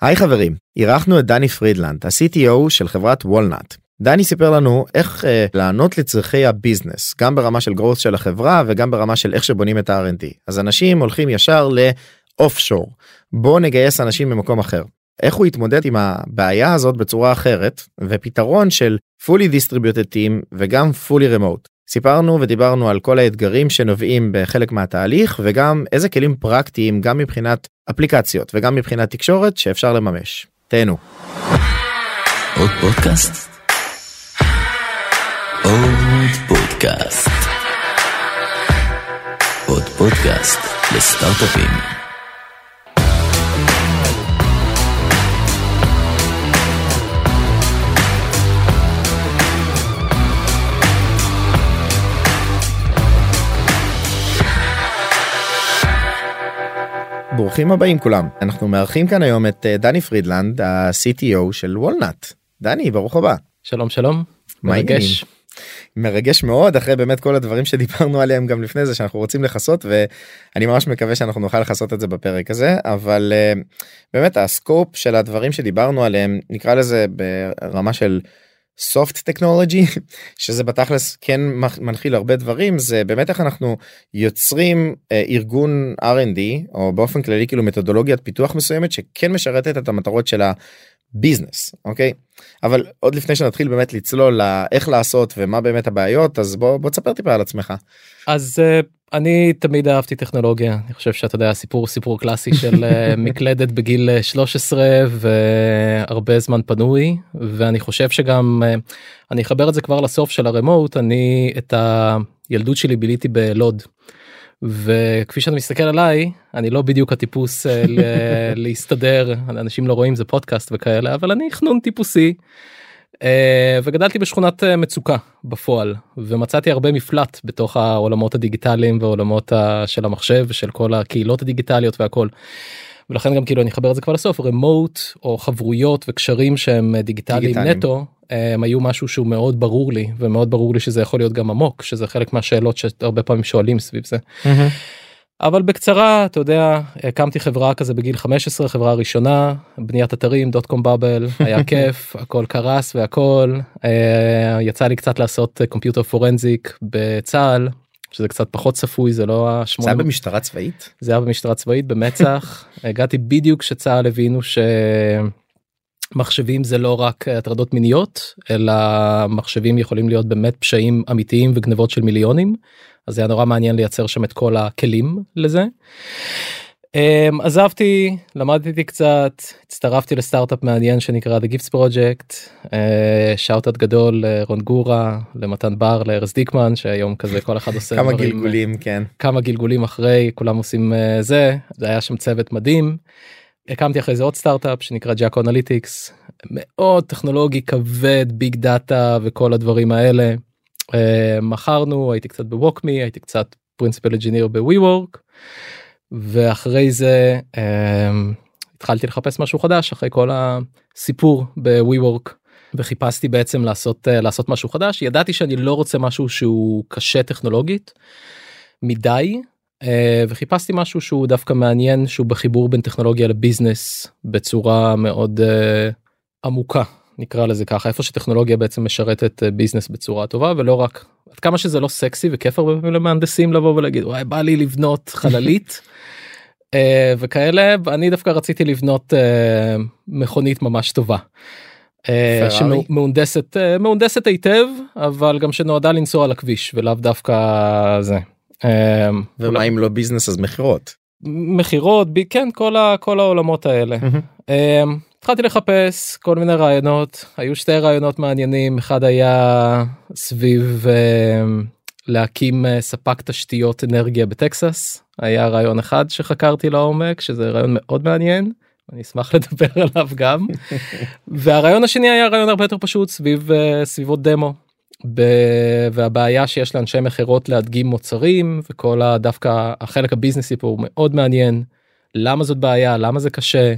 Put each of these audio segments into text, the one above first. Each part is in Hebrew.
היי חברים, אירחנו את דני פרידלנד, ה-CTO של חברת Walnut. דני סיפר לנו איך אה, לענות לצרכי ה business, גם ברמה של growth של החברה וגם ברמה של איך שבונים את ה-R&D. אז אנשים הולכים ישר ל offshore, בוא נגייס אנשים ממקום אחר. איך הוא התמודד עם הבעיה הזאת בצורה אחרת, ופתרון של fully distributed team וגם fully remote. סיפרנו ודיברנו על כל האתגרים שנובעים בחלק מהתהליך וגם איזה כלים פרקטיים גם מבחינת אפליקציות וגם מבחינת תקשורת שאפשר לממש. תהנו. עוד פודקאסט? עוד פודקאסט. עוד פודקאסט לסטארט-אפים. ברוכים הבאים כולם אנחנו מארחים כאן היום את אה, דני פרידלנד ה-CTO של וולנאט. דני ברוך הבא. שלום שלום. מרגש. מרגש מאוד אחרי באמת כל הדברים שדיברנו עליהם גם לפני זה שאנחנו רוצים לכסות ואני ממש מקווה שאנחנו נוכל לכסות את זה בפרק הזה אבל uh, באמת הסקופ של הדברים שדיברנו עליהם נקרא לזה ברמה של soft technology שזה בתכלס כן מנחיל הרבה דברים זה באמת איך אנחנו יוצרים אה, ארגון R&D או באופן כללי כאילו מתודולוגיית פיתוח מסוימת שכן משרתת את המטרות של הביזנס אוקיי אבל עוד לפני שנתחיל באמת לצלול לאיך לעשות ומה באמת הבעיות אז בוא בוא תספר טיפה על עצמך. אז uh, אני תמיד אהבתי טכנולוגיה אני חושב שאתה יודע סיפור סיפור קלאסי של uh, מקלדת בגיל 13 אה, והרבה זמן פנוי ואני חושב שגם uh, אני אחבר את זה כבר לסוף של הרמוט אני את הילדות שלי ביליתי בלוד. וכפי שאתה מסתכל עליי אני לא בדיוק הטיפוס להסתדר אנשים לא רואים זה פודקאסט וכאלה אבל אני חנון טיפוסי. Uh, וגדלתי בשכונת uh, מצוקה בפועל ומצאתי הרבה מפלט בתוך העולמות הדיגיטליים ועולמות uh, של המחשב ושל כל הקהילות הדיגיטליות והכל. ולכן גם כאילו אני אחבר את זה כבר לסוף רמוט או חברויות וקשרים שהם דיגיטליים, דיגיטליים. נטו הם היו משהו שהוא מאוד ברור לי ומאוד ברור לי שזה יכול להיות גם עמוק שזה חלק מהשאלות שהרבה פעמים שואלים סביב זה. Mm-hmm. אבל בקצרה אתה יודע הקמתי חברה כזה בגיל 15 חברה ראשונה בניית אתרים דוט קום בבל היה כיף הכל קרס והכל אה, יצא לי קצת לעשות קומפיוטר פורנזיק בצה"ל שזה קצת פחות צפוי זה לא השמונה. זה היה במשטרה צבאית? זה היה במשטרה צבאית במצח הגעתי בדיוק כשצה"ל הבינו שמחשבים זה לא רק הטרדות מיניות אלא מחשבים יכולים להיות באמת פשעים אמיתיים וגנבות של מיליונים. אז זה היה נורא מעניין לייצר שם את כל הכלים לזה. Um, עזבתי למדתי קצת הצטרפתי לסטארט-אפ מעניין שנקרא The Gifts Project shout out uh, גדול לרון גורה למתן בר לארז דיקמן שהיום כזה כל אחד עושה כמה דברים, גלגולים כן כמה גלגולים אחרי כולם עושים uh, זה זה היה שם צוות מדהים. הקמתי אחרי זה עוד סטארט-אפ שנקרא Jaco Analytics מאוד טכנולוגי כבד big data וכל הדברים האלה. Uh, מכרנו הייתי קצת בווקמי הייתי קצת פרינציפל אג'יניר בווי וורק ואחרי זה um, התחלתי לחפש משהו חדש אחרי כל הסיפור בווי וורק וחיפשתי בעצם לעשות uh, לעשות משהו חדש. ידעתי שאני לא רוצה משהו שהוא קשה טכנולוגית מדי uh, וחיפשתי משהו שהוא דווקא מעניין שהוא בחיבור בין טכנולוגיה לביזנס בצורה מאוד uh, עמוקה נקרא לזה ככה איפה שטכנולוגיה בעצם משרתת אה, ביזנס בצורה טובה ולא רק עד כמה שזה לא סקסי וכיף הרבה פעמים למהנדסים לבוא ולהגיד וואי בא לי לבנות חללית uh, וכאלה אני דווקא רציתי לבנות uh, מכונית ממש טובה. שמהונדסת מהונדסת היטב אבל גם שנועדה לנסוע על הכביש ולאו דווקא זה. ומה אם לא ביזנס אז מכירות. מכירות כן כל, ה, כל העולמות האלה. התחלתי לחפש כל מיני רעיונות היו שתי רעיונות מעניינים אחד היה סביב uh, להקים uh, ספק תשתיות אנרגיה בטקסס היה רעיון אחד שחקרתי לעומק שזה רעיון מאוד מעניין אני אשמח לדבר עליו גם והרעיון השני היה רעיון הרבה יותר פשוט סביב uh, סביבות דמו. ב- והבעיה שיש לאנשי מכירות להדגים מוצרים וכל הדווקא החלק הביזנסי פה הוא מאוד מעניין למה זאת בעיה למה זה קשה.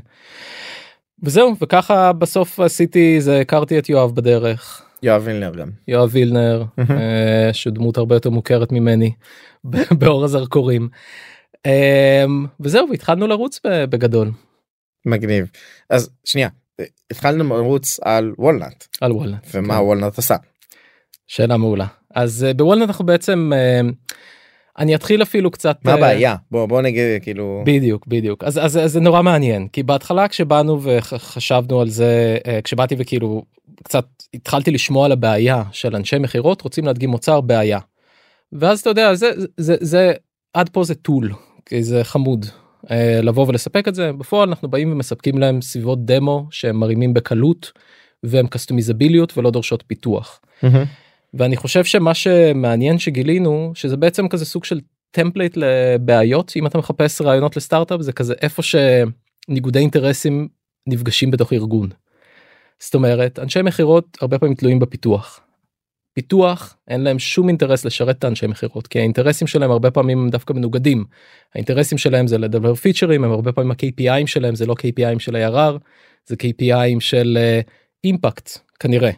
וזהו וככה בסוף עשיתי זה הכרתי את יואב בדרך. יואב וילנר גם. יואב וילנר אה, שהוא דמות הרבה יותר מוכרת ממני באור הזרקורים. אה, וזהו והתחלנו לרוץ בגדול. מגניב אז שנייה התחלנו לרוץ על וולנט על וולנט. ומה כן. וולנט עשה. שאלה מעולה. אז אה, בוולנט אנחנו בעצם אה, אני אתחיל אפילו קצת מה אה, הבעיה בוא בוא נגיד כאילו בדיוק בדיוק אז, אז, אז זה נורא מעניין כי בהתחלה כשבאנו וחשבנו על זה אה, כשבאתי וכאילו קצת התחלתי לשמוע על הבעיה של אנשי מכירות רוצים להדגים מוצר בעיה. ואז אתה יודע זה זה זה עד פה זה טול כי זה חמוד אה, לבוא ולספק את זה בפועל אנחנו באים ומספקים להם סביבות דמו שהם מרימים בקלות והם קסטומיזביליות ולא דורשות פיתוח. ואני חושב שמה שמעניין שגילינו שזה בעצם כזה סוג של template לבעיות אם אתה מחפש רעיונות לסטארט-אפ זה כזה איפה שניגודי אינטרסים נפגשים בתוך ארגון. זאת אומרת אנשי מכירות הרבה פעמים תלויים בפיתוח. פיתוח אין להם שום אינטרס לשרת את האנשי מכירות כי האינטרסים שלהם הרבה פעמים הם דווקא מנוגדים. האינטרסים שלהם זה לדלוור פיצ'רים הם הרבה פעמים ה-KPI ים שלהם זה לא KPI ים של ARR זה KPI ים של impact כנראה.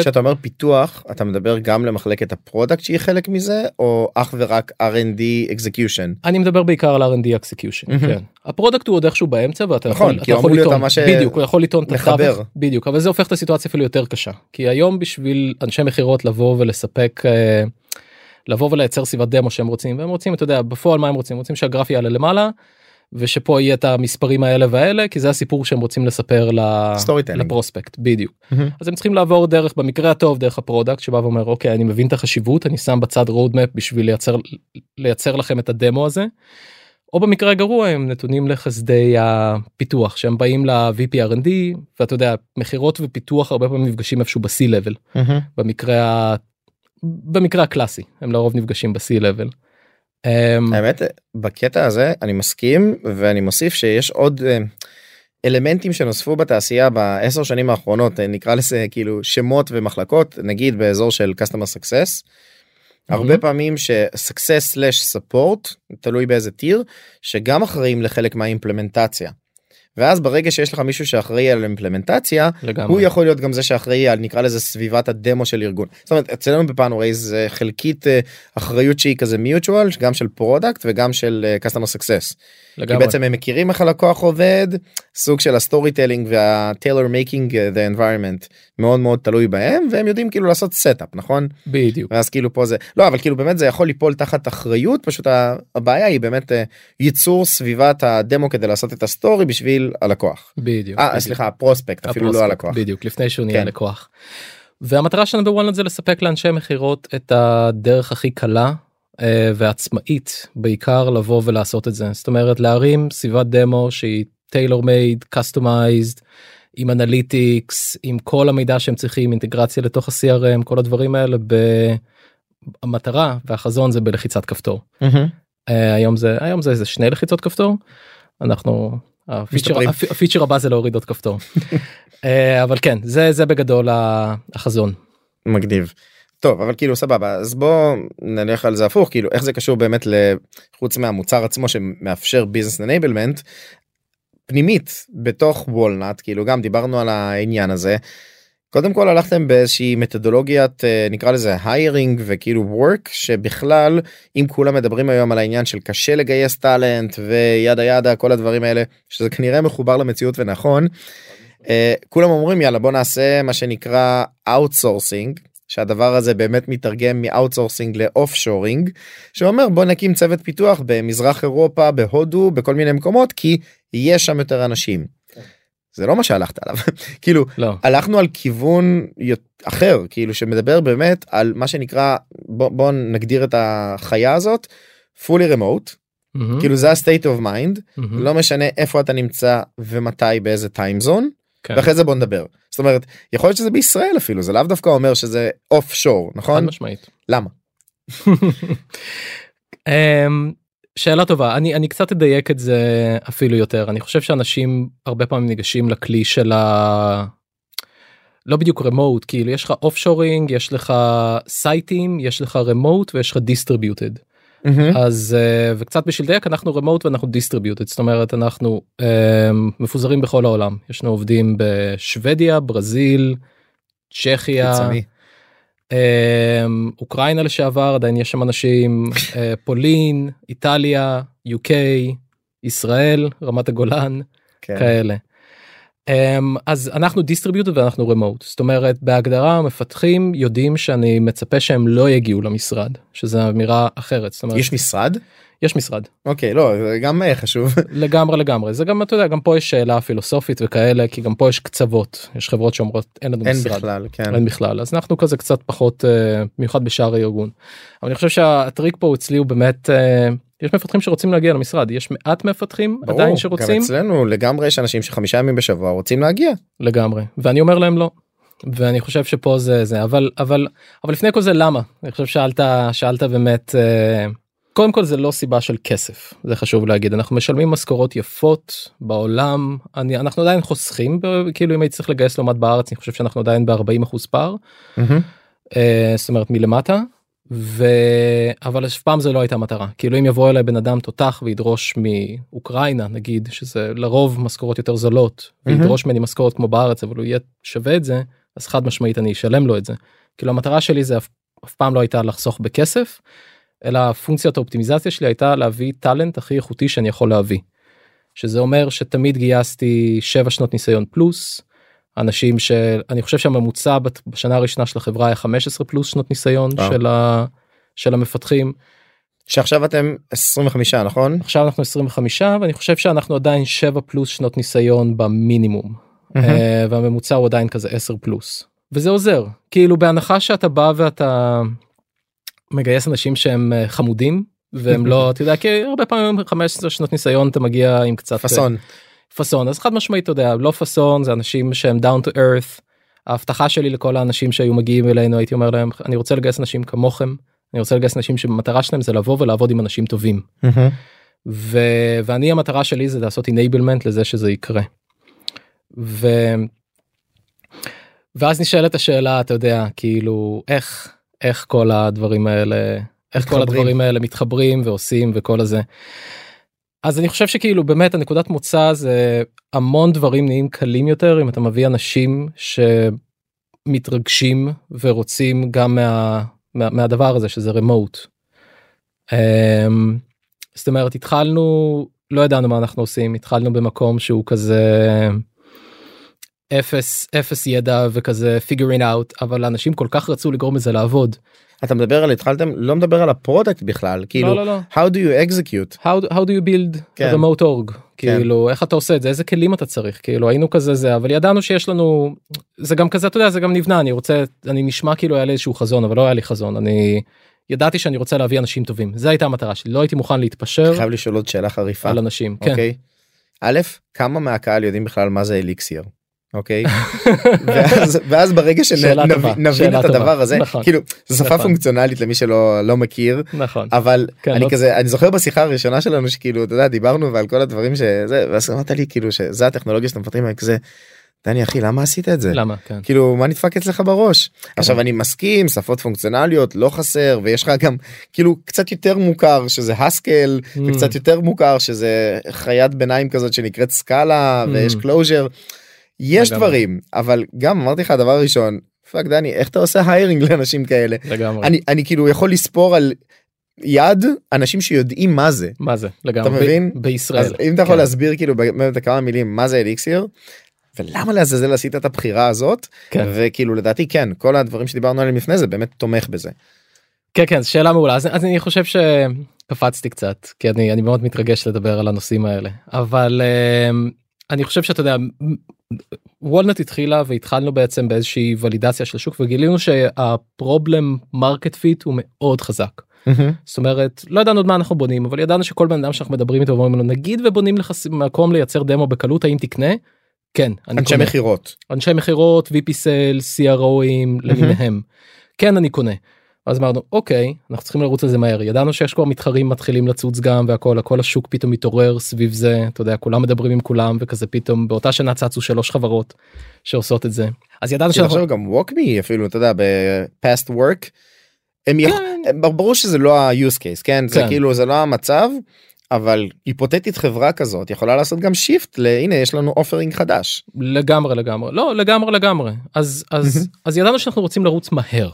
כשאתה אומר פיתוח אתה מדבר גם למחלקת ה product שהיא חלק מזה או אך ורק R&D execution. אני מדבר בעיקר על R&D execution. כן. ה product הוא עוד איכשהו באמצע ואתה נכון, יכול, אתה לטעון, ש- בדיוק הוא יכול לטעון את. התווך, בדיוק אבל זה הופך את הסיטואציה אפילו יותר קשה כי היום בשביל אנשי מכירות לבוא ולספק אה, לבוא ולייצר סביבת דמו שהם רוצים והם רוצים אתה יודע בפועל מה הם רוצים רוצים שהגרף יעלה למעלה ושפה יהיה את המספרים האלה והאלה כי זה הסיפור שהם רוצים לספר. ל prospect בדיוק מהמם. אז הם צריכים לעבור דרך במקרה הטוב דרך ה product שבא ואומר אוקיי אני מבין את החשיבות אני שם בצד roadmap בשביל לייצר לייצר לכם את הדמו הזה. או במקרה הגרוע הם נתונים לחסדי הפיתוח שהם באים ל-VP R&D ואתה יודע מכירות ופיתוח הרבה פעמים נפגשים איפשהו ב-C level מהמם. במקרה. במקרה הקלאסי הם לרוב נפגשים ב-C level. אמ, האמת בקטע הזה אני מסכים ואני מוסיף שיש עוד אה, אלמנטים שנוספו בתעשייה בעשר שנים האחרונות אה, נקרא לזה כאילו שמות ומחלקות נגיד באזור של customer success. הרבה פעמים ש-success/support תלוי באיזה tier שגם אחראים לחלק מהאימפלמנטציה. ואז ברגע שיש לך מישהו שאחראי על אימפלמנטציה לגמרי. הוא יכול להיות גם זה שאחראי על נקרא לזה סביבת הדמו של ארגון. זאת אומרת אצלנו ב Panorays זה חלקית אה, אחריות שהיא כזה mutual גם של product וגם של אה, customer success. כי לגמרי. בעצם הם מכירים איך הלקוח עובד סוג של ה storytelling making uh, the environment מאוד מאוד תלוי בהם והם יודעים כאילו לעשות setup נכון בדיוק. ואז כאילו פה זה לא אבל כאילו באמת זה יכול ליפול תחת אחריות פשוט הבעיה היא באמת אה, ייצור סביבת הדמו כדי לעשות את ה story בשביל הלקוח. בדיוק. אה בדיוק. סליחה ה prospect אפילו לא ה prospect, הלקוח. בדיוק לפני שהוא נהיה כן. לקוח. והמטרה שלנו ב Walnut זה לספק לאנשי מכירות את הדרך הכי קלה אה, ועצמאית בעיקר לבוא ולעשות את זה זאת אומרת להרים סביבת דמו שהיא tailor made customized עם analytics עם כל המידע שהם צריכים אינטגרציה לתוך ה-CRM כל הדברים האלה המטרה והחזון זה בלחיצת כפתור. אה, היום זה היום זה איזה שני לחיצות כפתור. אנחנו הפיצ'ר, הפיצ'ר הבא זה להוריד עוד כפתור. אה, אבל כן זה זה בגדול החזון. מגניב. טוב אבל כאילו סבבה אז בוא נלך על זה הפוך כאילו איך זה קשור באמת לחוץ מהמוצר עצמו שמאפשר business enablement פנימית בתוך Walnut כאילו גם דיברנו על העניין הזה. קודם כל הלכתם באיזושהי מתודולוגיית אה, נקרא לזה hiring וכאילו work שבכלל אם כולם מדברים היום על העניין של קשה לגייס talent ויאדה יאדה כל הדברים האלה שזה כנראה מחובר למציאות ונכון. אה, כולם אומרים יאללה בוא נעשה מה שנקרא outsourcing שהדבר הזה באמת מתרגם מ outsourcing ל offshoring שאומר בוא נקים צוות פיתוח במזרח אירופה בהודו בכל מיני מקומות כי יש שם יותר אנשים. זה לא מה שהלכת עליו. כאילו לא. הלכנו על כיוון אחר כאילו שמדבר באמת על מה שנקרא בוא, בוא נגדיר את החיה הזאת fully remote. מהמם, כאילו זה ה-state of mind. מהמם, לא משנה איפה אתה נמצא ומתי באיזה time zone כן, ואחרי זה בוא נדבר. זאת אומרת יכול להיות שזה בישראל אפילו זה לאו דווקא אומר שזה offshore חד נכון משמעית. למה? אמ, שאלה טובה. אני אני קצת אדייק את זה אפילו יותר. אני חושב שאנשים הרבה פעמים ניגשים לכלי של ה... לא בדיוק remote כאילו יש לך offshoring יש לך סייטים יש לך remote ויש לך distributed. אז אה, וקצת בשביל לדייק אנחנו remote ואנחנו distributed זאת אומרת אנחנו אמ, מפוזרים בכל העולם יש לנו עובדים בשוודיה ברזיל צ'כיה. אמ, אוקראינה לשעבר עדיין יש שם אנשים אה, פולין איטליה UK ישראל רמת הגולן כן. כאלה. אמ, אז אנחנו דיסטריביוטד ואנחנו רמוט זאת אומרת בהגדרה המפתחים יודעים שאני מצפה שהם לא יגיעו למשרד שזה אמירה אחרת זאת אומרת יש משרד? יש משרד אוקיי לא זה גם אה, חשוב. לגמרי לגמרי זה גם אתה יודע גם פה יש שאלה פילוסופית וכאלה כי גם פה יש קצוות יש חברות שאומרות אין לנו אין משרד. בכלל כן. אין בכלל אז אנחנו כזה קצת פחות אה, במיוחד בשאר הארגון. אבל אני חושב שהטריק פה אצלי הוא באמת אה, יש מפתחים שרוצים להגיע למשרד יש מעט מפתחים ברור, עדיין גם שרוצים אצלנו לגמרי יש אנשים שחמישה ימים בשבוע רוצים להגיע. לגמרי ואני אומר להם לא. ואני חושב שפה זה זה אבל אבל אבל לפני כל זה למה אני חושב שאלת שאלת באמת אה, קודם כל זה לא סיבה של כסף זה חשוב להגיד אנחנו משלמים משכורות יפות בעולם אני אנחנו עדיין חוסכים כאילו אם הייתי צריך לגייס לעומת בארץ אני חושב שאנחנו עדיין ב-40 אחוז פער אה, זאת אומרת מלמטה. ו... אבל אף פעם זה לא הייתה מטרה כאילו אם יבוא אליי בן אדם תותח וידרוש מאוקראינה נגיד שזה לרוב משכורות יותר זולות מהמם. וידרוש ממני משכורת כמו בארץ אבל הוא יהיה שווה את זה אז חד משמעית אני אשלם לו את זה. כאילו המטרה שלי זה אף, אף פעם לא הייתה לחסוך בכסף אלא פונקציית האופטימיזציה שלי הייתה להביא טאלנט הכי איכותי שאני יכול להביא. שזה אומר שתמיד גייסתי 7 שנות ניסיון פלוס אנשים שאני חושב שהממוצע בשנה הראשונה של החברה היה 15 פלוס שנות ניסיון וואו. של, ה, של המפתחים שעכשיו אתם 25 נכון? עכשיו אנחנו 25 ואני חושב שאנחנו עדיין 7 פלוס שנות ניסיון במינימום. אה, והממוצע הוא עדיין כזה 10 פלוס וזה עוזר כאילו בהנחה שאתה בא ואתה מגייס אנשים שהם אה, חמודים והם לא אתה יודע כי הרבה פעמים 15 שנות ניסיון אתה מגיע עם קצת אה, פאסון. פאסון אז חד משמעית אתה יודע לא פאסון זה אנשים שהם down to earth. ההבטחה שלי לכל האנשים שהיו מגיעים אלינו הייתי אומר להם אני רוצה לגייס אנשים כמוכם אני רוצה לגייס אנשים שהמטרה שלהם זה לבוא ולעבוד עם אנשים טובים. מהמם. ו... ואני המטרה שלי זה לעשות enablement לזה שזה יקרה. ו... ואז נשאלת השאלה אתה יודע כאילו איך איך כל הדברים האלה איך כל מתחברים. הדברים האלה מתחברים ועושים וכל הזה. אז אני חושב שכאילו באמת הנקודת מוצא זה המון דברים נהיים קלים יותר אם אתה מביא אנשים שמתרגשים ורוצים גם מה, מה, מהדבר הזה שזה remote. אמ, זאת אומרת התחלנו לא ידענו מה אנחנו עושים התחלנו במקום שהוא כזה אפס אפס ידע וכזה figuring out אבל אנשים כל כך רצו לגרום לזה לעבוד. אתה מדבר על התחלתם לא מדבר על ה product בכלל כאילו לא לא לא. how do you execute how, how do you build כן. a remote org כאילו איך אתה עושה את זה איזה כלים אתה צריך כאילו היינו כזה זה אבל ידענו שיש לנו זה גם כזה אתה יודע זה גם נבנה אני רוצה אני נשמע כאילו היה לי איזשהו חזון אבל לא היה לי חזון אני ידעתי שאני רוצה להביא אנשים טובים זה הייתה המטרה שלי לא הייתי מוכן להתפשר חייב לשאול עוד שאלה חריפה. על אנשים כן אוקיי. א' כמה מהקהל יודעים בכלל מה זה אליקסיר. אוקיי ואז, ואז ברגע שנבין את הדבר. הזה נכון. כאילו זו שפה נכון. פונקציונלית למי שלא לא מכיר נכון אבל כן, אני לא- כזה אני זוכר בשיחה הראשונה שלנו שכאילו אתה יודע דיברנו ועל כל הדברים שזה ואז אמרת לי כאילו שזה הטכנולוגיה שאתם מפתחים כזה. דני אחי למה עשית את זה למה כן כאילו מה נדפק אצלך בראש עכשיו אני מסכים שפות פונקציונליות לא חסר ויש לך גם כאילו קצת יותר מוכר שזה Haskell Mm. וקצת יותר מוכר שזה חיית ביניים כזאת שנקראת Scala Mm. ויש Clojure. יש לגמרי. דברים אבל גם אמרתי לך דבר ראשון fuck דני איך אתה עושה hiring לאנשים כאלה לגמרי אני אני כאילו יכול לספור על יד אנשים שיודעים מה זה מה זה לגמרי אתה ב- מבין? בישראל אז אם אתה יכול כן. להסביר כאילו באמת בכמה מילים מה זה אליקסיר. ולמה לעזאזל עשית את הבחירה הזאת כן. וכאילו לדעתי כן כל הדברים שדיברנו עליהם לפני זה באמת תומך בזה. כן כן שאלה מעולה אז, אז אני חושב שקפצתי קצת כי אני אני מאוד מתרגש לדבר על הנושאים האלה אבל um, אני חושב שאתה יודע Walnut התחילה והתחלנו בעצם באיזושהי ולידציה של השוק וגילינו שה problem market fit הוא מאוד חזק. זאת אומרת לא ידענו עוד מה אנחנו בונים אבל ידענו שכל בן אדם שאנחנו מדברים איתו ואומרים לו נגיד ובונים לך מקום לייצר דמו בקלות האם תקנה. כן אני אנשי. מכירות. אנשי מכירות VP סייל CROים למיניהם כן אני קונה. אז אמרנו אוקיי אנחנו צריכים לרוץ על זה מהר ידענו שיש כבר מתחרים מתחילים לצוץ גם והכל הכל השוק פתאום מתעורר סביב זה אתה יודע כולם מדברים עם כולם וכזה פתאום באותה שנה צצו שלוש חברות שעושות את זה אז ידענו שאנחנו גם ווקמי אפילו אתה יודע בפסט וורק. הם כן. הם- ברור שזה לא ה-use case כן זה כן. כאילו זה לא המצב. אבל היפותטית חברה כזאת יכולה לעשות גם shift להנה יש לנו offering חדש. לגמרי לגמרי לא לגמרי לגמרי אז אז אז ידענו שאנחנו רוצים לרוץ מהר.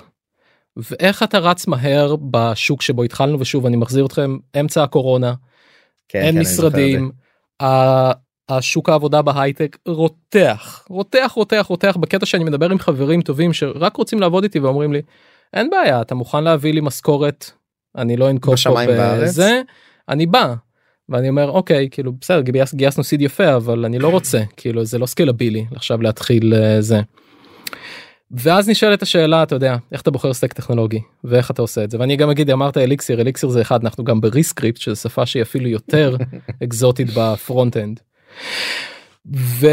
ואיך אתה רץ מהר בשוק שבו התחלנו ושוב אני מחזיר אתכם אמצע הקורונה כן, אין כן. משרדים. ה- השוק העבודה בהייטק רותח רותח רותח רותח בקטע שאני מדבר עם חברים טובים שרק רוצים לעבוד איתי ואומרים לי אין בעיה אתה מוכן להביא לי משכורת אני לא אנקוב פה? בזה אני בא. ואני אומר אוקיי כאילו בסדר גייס, גייסנו seed יפה אבל אני לא רוצה כאילו זה לא סקלבילי עכשיו להתחיל אה, זה. ואז נשאלת השאלה אתה יודע איך אתה בוחר stack טכנולוגי ואיך אתה עושה את זה? ואני גם אגיד אמרת Elixir Elixir זה אחד אנחנו גם ב ReScript שזה שפה שהיא אפילו יותר אקזוטית ב front end. ו...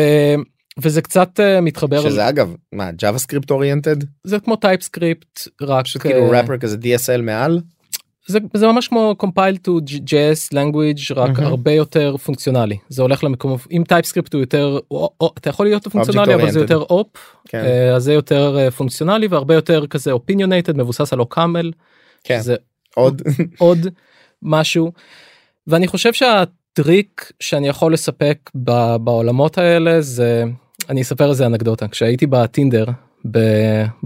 וזה קצת uh, מתחבר שזה אגב מה JavaScript oriented זה כמו TypeScript רק פשוט כאילו אה, wrapper כזה DSL מעל זה, זה ממש כמו compile to JS language רק מהמם. הרבה יותר פונקציונלי. זה הולך למקום אם TypeScript הוא יותר או, או, אתה יכול להיות פונקציונלי אבל זה. יותר OOP כן. אה, אז זה יותר אה, פונקציונלי והרבה יותר כזה opinionated מבוסס על OCaml כן. זה עוד. עוד משהו. ואני חושב שהטריק שאני יכול לספק ב, בעולמות האלה זה אני אספר איזה אנקדוטה. כשהייתי בטינדר ב,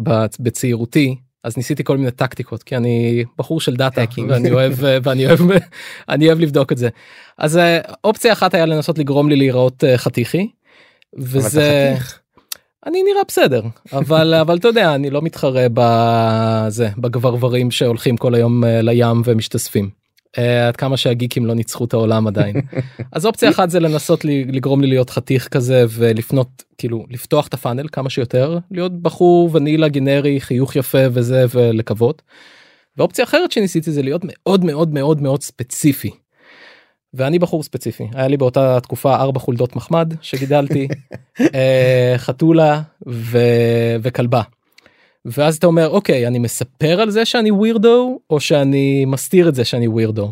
ב, בצעירותי אז ניסיתי כל מיני טקטיקות כי אני בחור של data hacking. ואני אוהב ואני אוהב אני אוהב לבדוק את זה אז אה, אופציה אחת היה לנסות לגרום לי להיראות אה, חתיכי. וזה. אני נראה בסדר אבל אבל אתה יודע אני לא מתחרה בזה בגברברים שהולכים כל היום אה, לים ומשתספים. אה, עד כמה שהגיקים לא ניצחו את העולם עדיין. אז אופציה אחת זה לנסות לי- לגרום לי להיות חתיך כזה ולפנות כאילו לפתוח את הפאנל כמה שיותר להיות בחור ונילה גנרי חיוך יפה וזה ולקוות. ואופציה אחרת שניסיתי זה להיות מאוד מאוד מאוד מאוד ספציפי. ואני בחור ספציפי היה לי באותה תקופה ארבע חולדות מחמד שגידלתי אה, חתולה ו... וכלבה. ואז אתה אומר אוקיי אני מספר על זה שאני ווירדו או שאני מסתיר את זה שאני ווירדו.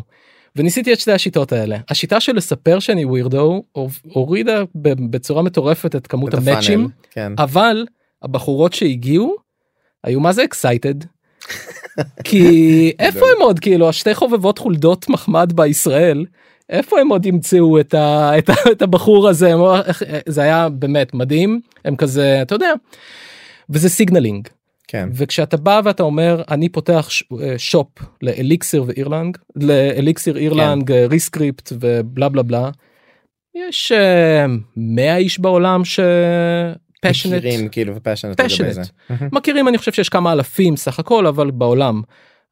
וניסיתי את שתי השיטות האלה השיטה של לספר שאני weirdo הורידה בצורה מטורפת את כמות המאצ'ים כן אבל הבחורות שהגיעו היו מה זה excited. כי איפה הם עוד כאילו השתי חובבות חולדות מחמד בישראל איפה הם עוד ימצאו את, ה, את, ה, את הבחור הזה אמרו, איך- זה היה באמת מדהים הם כזה אתה יודע. וזה signaling כן וכשאתה בא ואתה אומר אני פותח ש- אה, shop ל Elixir ו Erlang ל Elixir Erlang כן. אה, ReScript ובלה בלה בלה. יש אה, 100 איש בעולם ש... passionate מכירים כאילו זה. passionate. מכירים אני חושב שיש כמה אלפים סך הכל אבל בעולם.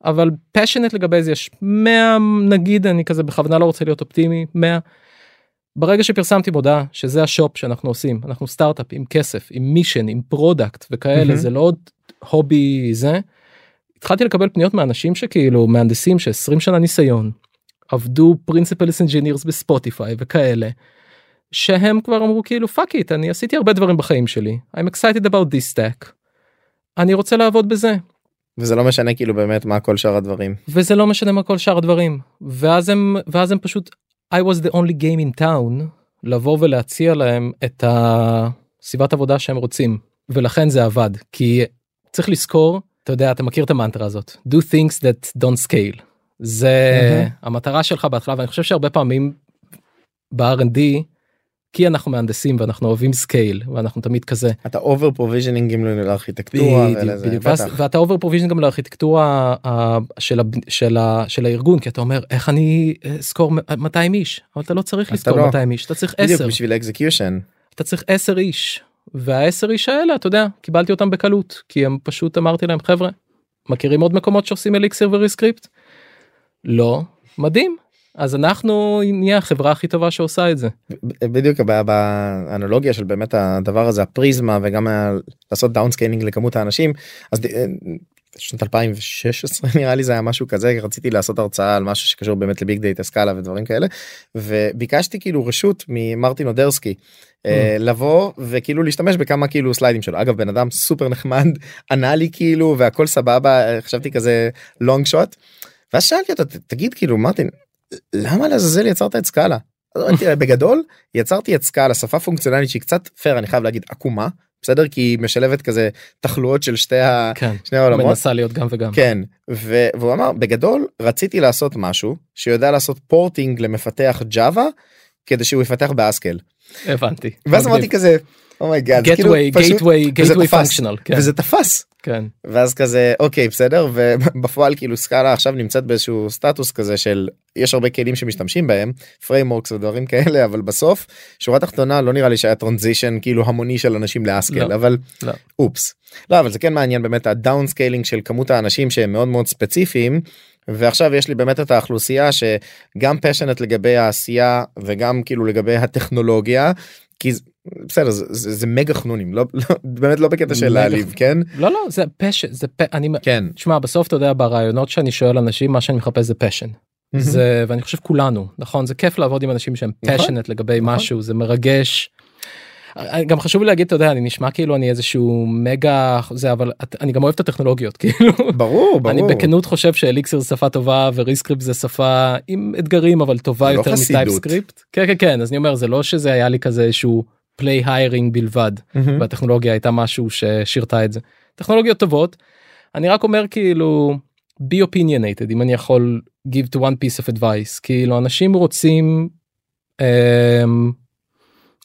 אבל passionate לגבי זה יש 100 נגיד אני כזה בכוונה לא רוצה להיות אופטימי 100. ברגע שפרסמתי מודעה שזה ה shop שאנחנו עושים אנחנו סטארט-אפ עם כסף עם mission עם product וכאלה מהמם. זה לא עוד hobby זה. התחלתי לקבל פניות מאנשים שכאילו מהנדסים ש20 שנה ניסיון עבדו principal engineers בספוטיפיי וכאלה. שהם כבר אמרו כאילו fuck it אני עשיתי הרבה דברים בחיים שלי I'm excited about this stack. אני רוצה לעבוד בזה וזה לא משנה כאילו באמת מה כל שאר הדברים. וזה לא משנה מה כל שאר הדברים ואז הם ואז הם פשוט I was the only game in town לבוא ולהציע להם את הסביבת עבודה שהם רוצים ולכן זה עבד כי צריך לזכור אתה יודע אתה מכיר את המנטרה הזאת do things that don't scale זה מהמם. המטרה שלך בהתחלה ואני חושב שהרבה פעמים ב-R&D כי אנחנו מהנדסים ואנחנו אוהבים scale ואנחנו תמיד כזה אתה over לארכיטקטורה בדיוק. ואז- בטח. ואתה over provision גם לארכיטקטורה של, של, של הארגון כי אתה אומר איך אני אשכור 200 איש אבל אתה לא צריך לשכור לא. 200 איש אתה צריך בדיוק 10 בשביל execution. אתה צריך 10 איש והעשר איש האלה אתה יודע קיבלתי אותם בקלות כי הם פשוט אמרתי להם חבר'ה מכירים עוד מקומות שעושים Elixir ו ReScript? לא מדהים אז אנחנו נהיה החברה הכי טובה שעושה את זה. בדיוק באנלוגיה של באמת הדבר הזה הפריזמה וגם לעשות downscaling לכמות האנשים אז שנת 2016 נראה לי זה היה משהו כזה רציתי לעשות הרצאה על משהו שקשור באמת ל big data Scala ודברים כאלה וביקשתי כאילו רשות ממרטין אודרסקי לבוא וכאילו להשתמש בכמה כאילו סליידים שלו אגב בן אדם סופר נחמד ענה לי כאילו והכל סבבה חשבתי כזה long shot. ואז שאלתי אותו "ת- תגיד כאילו מרטין למה לעזאזל יצרת את Scala. בגדול יצרתי את Scala שפה פונקציונלית שהיא קצת פייר אני חייב להגיד עקומה בסדר כי היא משלבת כזה תחלואות של שתי ה... כן. שני העולמות. מנסה להיות גם וגם. כן ו... והוא אמר בגדול רציתי לעשות משהו שיודע לעשות porting למפתח Java כדי שהוא יפתח ב Scala הבנתי. ואז. אמרתי כזה oh my God gateway gateway gateway functional כן, וזה תפס כן ואז כזה אוקיי בסדר ובפועל כאילו Scala עכשיו נמצאת באיזשהו סטטוס כזה של יש הרבה כלים שמשתמשים בהם frameworks ודברים כאלה אבל בסוף שורה תחתונה לא נראה לי שהיה transition כאילו המוני של אנשים ל Scala לא, אבל לא. אופס לא אבל זה כן מעניין באמת ה down scaling של כמות האנשים שהם מאוד מאוד ספציפיים ועכשיו יש לי באמת את האוכלוסייה שגם passionate לגבי העשייה וגם כאילו לגבי הטכנולוגיה כי בסדר זה, זה, זה מגה חנונים לא, לא באמת לא בקטע של להעליב כן לא לא זה passion זה פ... אני כן תשמע בסוף אתה יודע בראיונות שאני שואל אנשים מה שאני מחפש זה passion. זה ואני חושב כולנו נכון זה כיף לעבוד עם אנשים שהם נכון, passionate לגבי נכון. משהו זה מרגש. אה, גם חשוב לי להגיד אתה יודע אני נשמע כאילו אני איזשהו מגה זה אבל אני גם אוהב את הטכנולוגיות כאילו ברור ברור אני בכנות חושב שאליקסיר זה שפה טובה ו ReScript זה שפה עם אתגרים אבל טובה לא יותר חסידות. מ TypeScript כן כן כן אז אני אומר זה לא שזה היה לי כזה איזשהו play hiring בלבד מהמם. והטכנולוגיה הייתה משהו ששירתה את זה. טכנולוגיות טובות. אני רק אומר כאילו be opinionated אם אני יכול give to one piece of advice כאילו אנשים רוצים. אמ,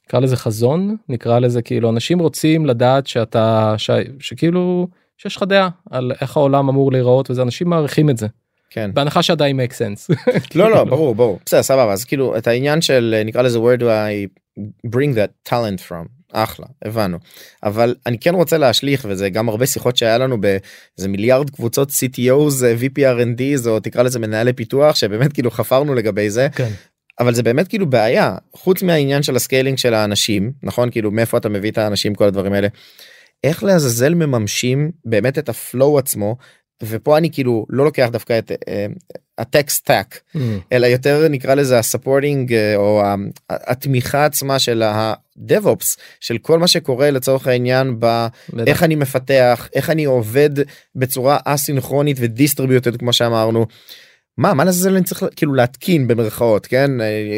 נקרא לזה חזון נקרא לזה כאילו אנשים רוצים לדעת שאתה ש, שכאילו שיש לך דעה על איך העולם אמור להיראות וזה אנשים מעריכים את זה כן בהנחה שעדיין make sense. לא לא. ברור ברור בסדר סבבה אז כאילו את העניין של נקרא לזה where do I bring that talent from אחלה הבנו אבל אני כן רוצה להשליך וזה גם הרבה שיחות שהיה לנו באיזה מיליארד קבוצות CTOs VP R&D או תקרא לזה מנהלי פיתוח שבאמת כאילו חפרנו לגבי זה כן. אבל זה באמת כאילו בעיה חוץ מהעניין של ה scaling של האנשים נכון כאילו מאיפה אתה מביא את האנשים כל הדברים האלה. איך לעזאזל מממשים באמת את ה flow עצמו ופה אני כאילו לא לוקח דווקא את אה, ה tech stack Mm, אלא יותר נקרא לזה ה supporting או ה- התמיכה עצמה של ה-DevOps של כל מה שקורה לצורך העניין בטח. באיך אני מפתח איך אני עובד בצורה אסינכרונית ו distributed כמו שאמרנו. מה מה לזה אני צריך כאילו להתקין במרכאות כן?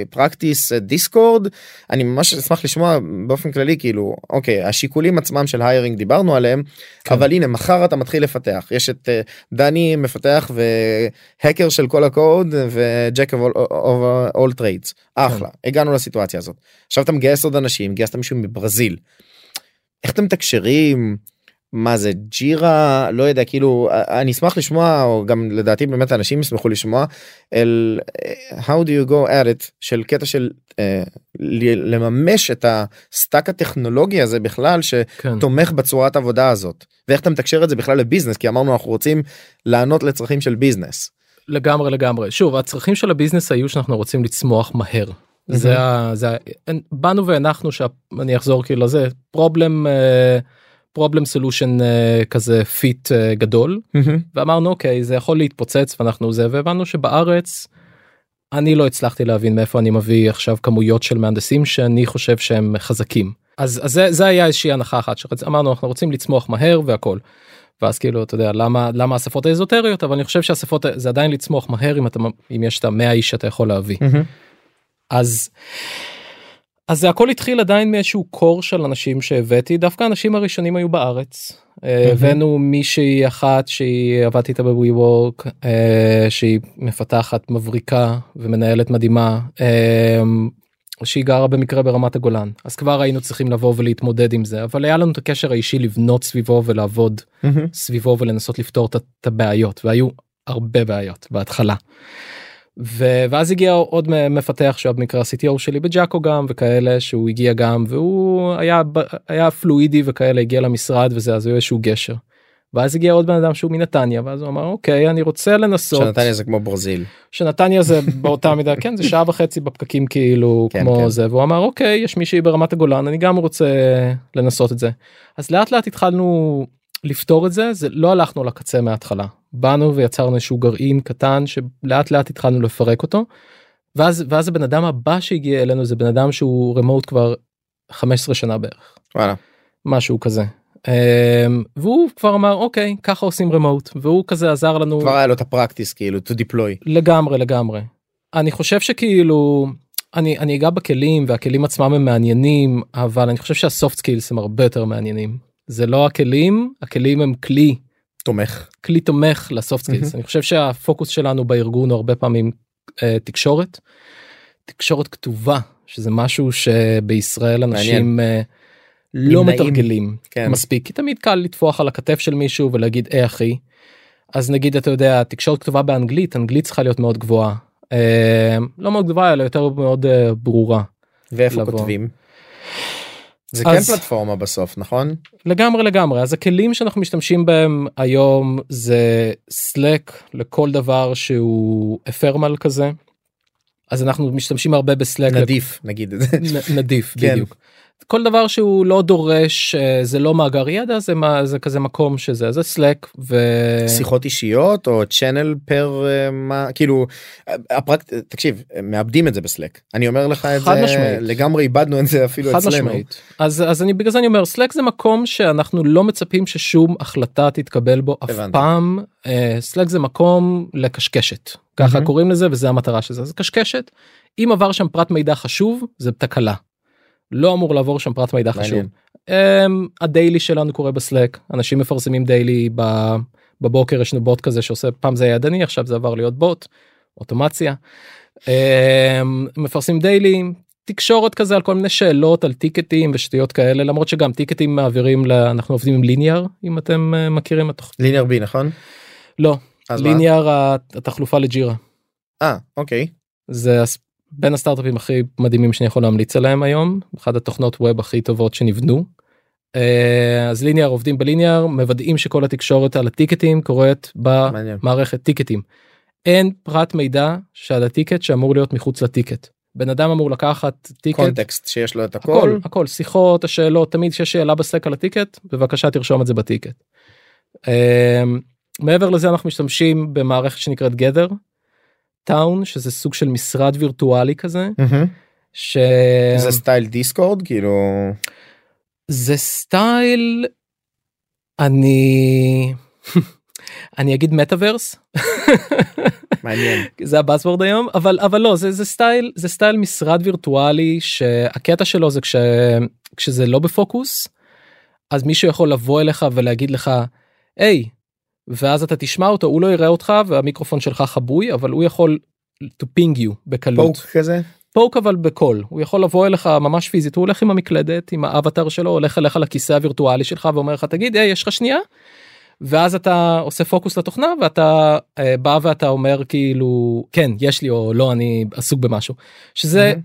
practice Discord אני ממש אשמח לשמוע באופן כללי כאילו אוקיי השיקולים עצמם של hiring דיברנו עליהם כן. אבל הנה מחר אתה מתחיל לפתח. יש את אה, דני מפתח והקר של כל הקוד ו jack all trades אחלה הגענו לסיטואציה הזאת. עכשיו אתה מגייס עוד אנשים גייסת מישהו מברזיל. איך אתם מתקשרים מה זה Jira לא יודע כאילו אני אשמח לשמוע או גם לדעתי באמת אנשים ישמחו לשמוע על how do you go at it של קטע של אה, לממש את ה stack הטכנולוגי הזה בכלל כן. שתומך בצורת עבודה הזאת ואיך אתה מתקשר את זה בכלל ל business כי אמרנו אנחנו רוצים לענות לצרכים של business. לגמרי לגמרי שוב הצרכים של ה business היו שאנחנו רוצים לצמוח מהר. זה. זה באנו והנחנו שאני אחזור כאילו לזה problem problem solution כזה fit גדול ואמרנו אוקיי זה יכול להתפוצץ ואנחנו זה והבנו שבארץ. אני לא הצלחתי להבין מאיפה אני מביא עכשיו כמויות של מהנדסים שאני חושב שהם חזקים אז, אז זה, זה היה איזושהי הנחה אחת שאמרנו אנחנו רוצים לצמוח מהר והכל. ואז כאילו אתה יודע למה למה השפות האזוטריות אבל אני חושב שהשפות זה עדיין לצמוח מהר אם אתה אם יש את המאה איש שאתה יכול להביא אז. אז זה הכל התחיל עדיין מאיזשהו קור של אנשים שהבאתי דווקא האנשים הראשונים היו בארץ. אה, הבאנו מישהי אחת שהיא עבדתי איתה בווי וורק שהיא מפתחת מבריקה ומנהלת מדהימה אה, שהיא גרה במקרה ברמת הגולן אז כבר היינו צריכים לבוא ולהתמודד עם זה אבל היה לנו את הקשר האישי לבנות סביבו ולעבוד סביבו ולנסות לפתור את הבעיות והיו הרבה בעיות בהתחלה. ו- ואז הגיע עוד מפתח שהיה במקרה ה-CTO שלי בג'אקו גם וכאלה שהוא הגיע גם והוא היה היה פלואידי וכאלה הגיע למשרד וזה אז היו איזשהו גשר. ואז הגיע עוד בן אדם שהוא מנתניה ואז הוא אמר אוקיי אני רוצה לנסות שנתניה זה כמו ברזיל. שנתניה זה באותה מידה כן זה שעה וחצי בפקקים כאילו כן, כמו כן. זה והוא אמר אוקיי יש מישהי ברמת הגולן אני גם רוצה לנסות את זה אז לאט לאט התחלנו לפתור את זה זה לא הלכנו לקצה מההתחלה באנו ויצרנו איזשהו גרעין קטן שלאט לאט התחלנו לפרק אותו. ואז ואז הבן אדם הבא שהגיע אלינו זה בן אדם שהוא רמוט כבר 15 שנה בערך וואלה. משהו כזה. אמ, והוא כבר אמר אוקיי ככה עושים remote והוא כזה עזר לנו כבר היה לו את ה practice כאילו to deploy. לגמרי לגמרי. אני חושב שכאילו אני אני אגע בכלים והכלים עצמם הם מעניינים אבל אני חושב שה soft skills הם הרבה יותר מעניינים. זה לא הכלים הכלים הם כלי תומך. כלי תומך ל soft skills אני חושב שהפוקוס שלנו בארגון הוא הרבה פעמים אה, תקשורת. תקשורת כתובה שזה משהו שבישראל אנשים אה, לא נמנעים. מתרגלים כן. מספיק כי תמיד קל לטפוח על הכתף של מישהו ולהגיד אה אחי. אז נגיד אתה יודע תקשורת כתובה באנגלית אנגלית צריכה להיות מאוד גבוהה. אה, לא מאוד גבוהה אלא יותר מאוד אה, ברורה. ואיפה לבוא. כותבים? זה אז- כן פלטפורמה בסוף נכון? לגמרי לגמרי אז הכלים שאנחנו משתמשים בהם היום זה Slack לכל דבר שהוא אפרמל כזה. אז אנחנו משתמשים הרבה בסלק נדיף נגיד את זה. נדיף כן. בדיוק. כל דבר שהוא לא דורש אה, זה לא מאגר ידע זה מה זה כזה מקום שזה זה סלק ו... שיחות אישיות או צ'אנל פר אה, מה כאילו הפרקט תקשיב מאבדים את זה בסלק אני אומר לך את זה משמעית. לגמרי איבדנו את זה אפילו אצלנו. משמעית. אז אז אני בגלל זה אני אומר סלק זה מקום שאנחנו לא מצפים ששום החלטה תתקבל בו אף הבנתי. פעם. סלק זה מקום לקשקשת ככה מהמם. קוראים לזה וזה המטרה של זה קשקשת. אם עבר שם פרט מידע חשוב זה תקלה. לא אמור לעבור שם פרט מידע חשוב. Um, הדיילי שלנו קורה בסלק אנשים מפרסמים דיילי בבוקר יש לנו בוט כזה שעושה פעם זה היה ידני עכשיו זה עבר להיות בוט אוטומציה. Um, מפרסמים דיילי תקשורת כזה על כל מיני שאלות על טיקטים ושטויות כאלה למרות שגם טיקטים מעבירים ל... אנחנו עובדים עם ליניאר אם אתם uh, מכירים את ליניאר בי נכון? לא? ליניאר התחלופה לג'ירה אה אוקיי. זה בין הסטארט-אפים הכי מדהימים שאני יכול להמליץ עליהם היום אחת התוכנות ווב הכי טובות שנבנו. אה, אז ליניאר עובדים בליניאר מוודאים שכל התקשורת על הטיקטים קורית. במערכת טיקטים. אין פרט מידע שעל הטיקט שאמור להיות מחוץ לטיקט. בן אדם אמור לקחת טיקט קונטקסט שיש לו את הכל הכל. הכל שיחות השאלות תמיד כשיש שאלה בסלק על הטיקט בבקשה תרשום את זה בטיקט. אה, מעבר לזה אנחנו משתמשים במערכת שנקראת Gather Town שזה סוג של משרד וירטואלי כזה. שזה זה סטייל Discord כאילו סטייל אני אני אגיד מטאוורס מעניין. זה ה buzzword היום אבל אבל לא זה זה סטייל זה סטייל משרד וירטואלי שהקטע שלו זה כש, כשזה לא בפוקוס אז מישהו יכול לבוא אליך ולהגיד לך היי ואז אתה תשמע אותו הוא לא יראה אותך והמיקרופון שלך חבוי אבל הוא יכול to ping you בקלות. פוק כזה. פוק אבל בקול הוא יכול לבוא אליך ממש פיזית הוא הולך עם המקלדת עם האבטר שלו הולך אליך לכיסא הווירטואלי שלך ואומר לך תגיד היי יש לך שנייה. ואז אתה עושה פוקוס לתוכנה ואתה אה, בא ואתה אומר כאילו כן יש לי או לא אני עסוק במשהו שזה מהמם.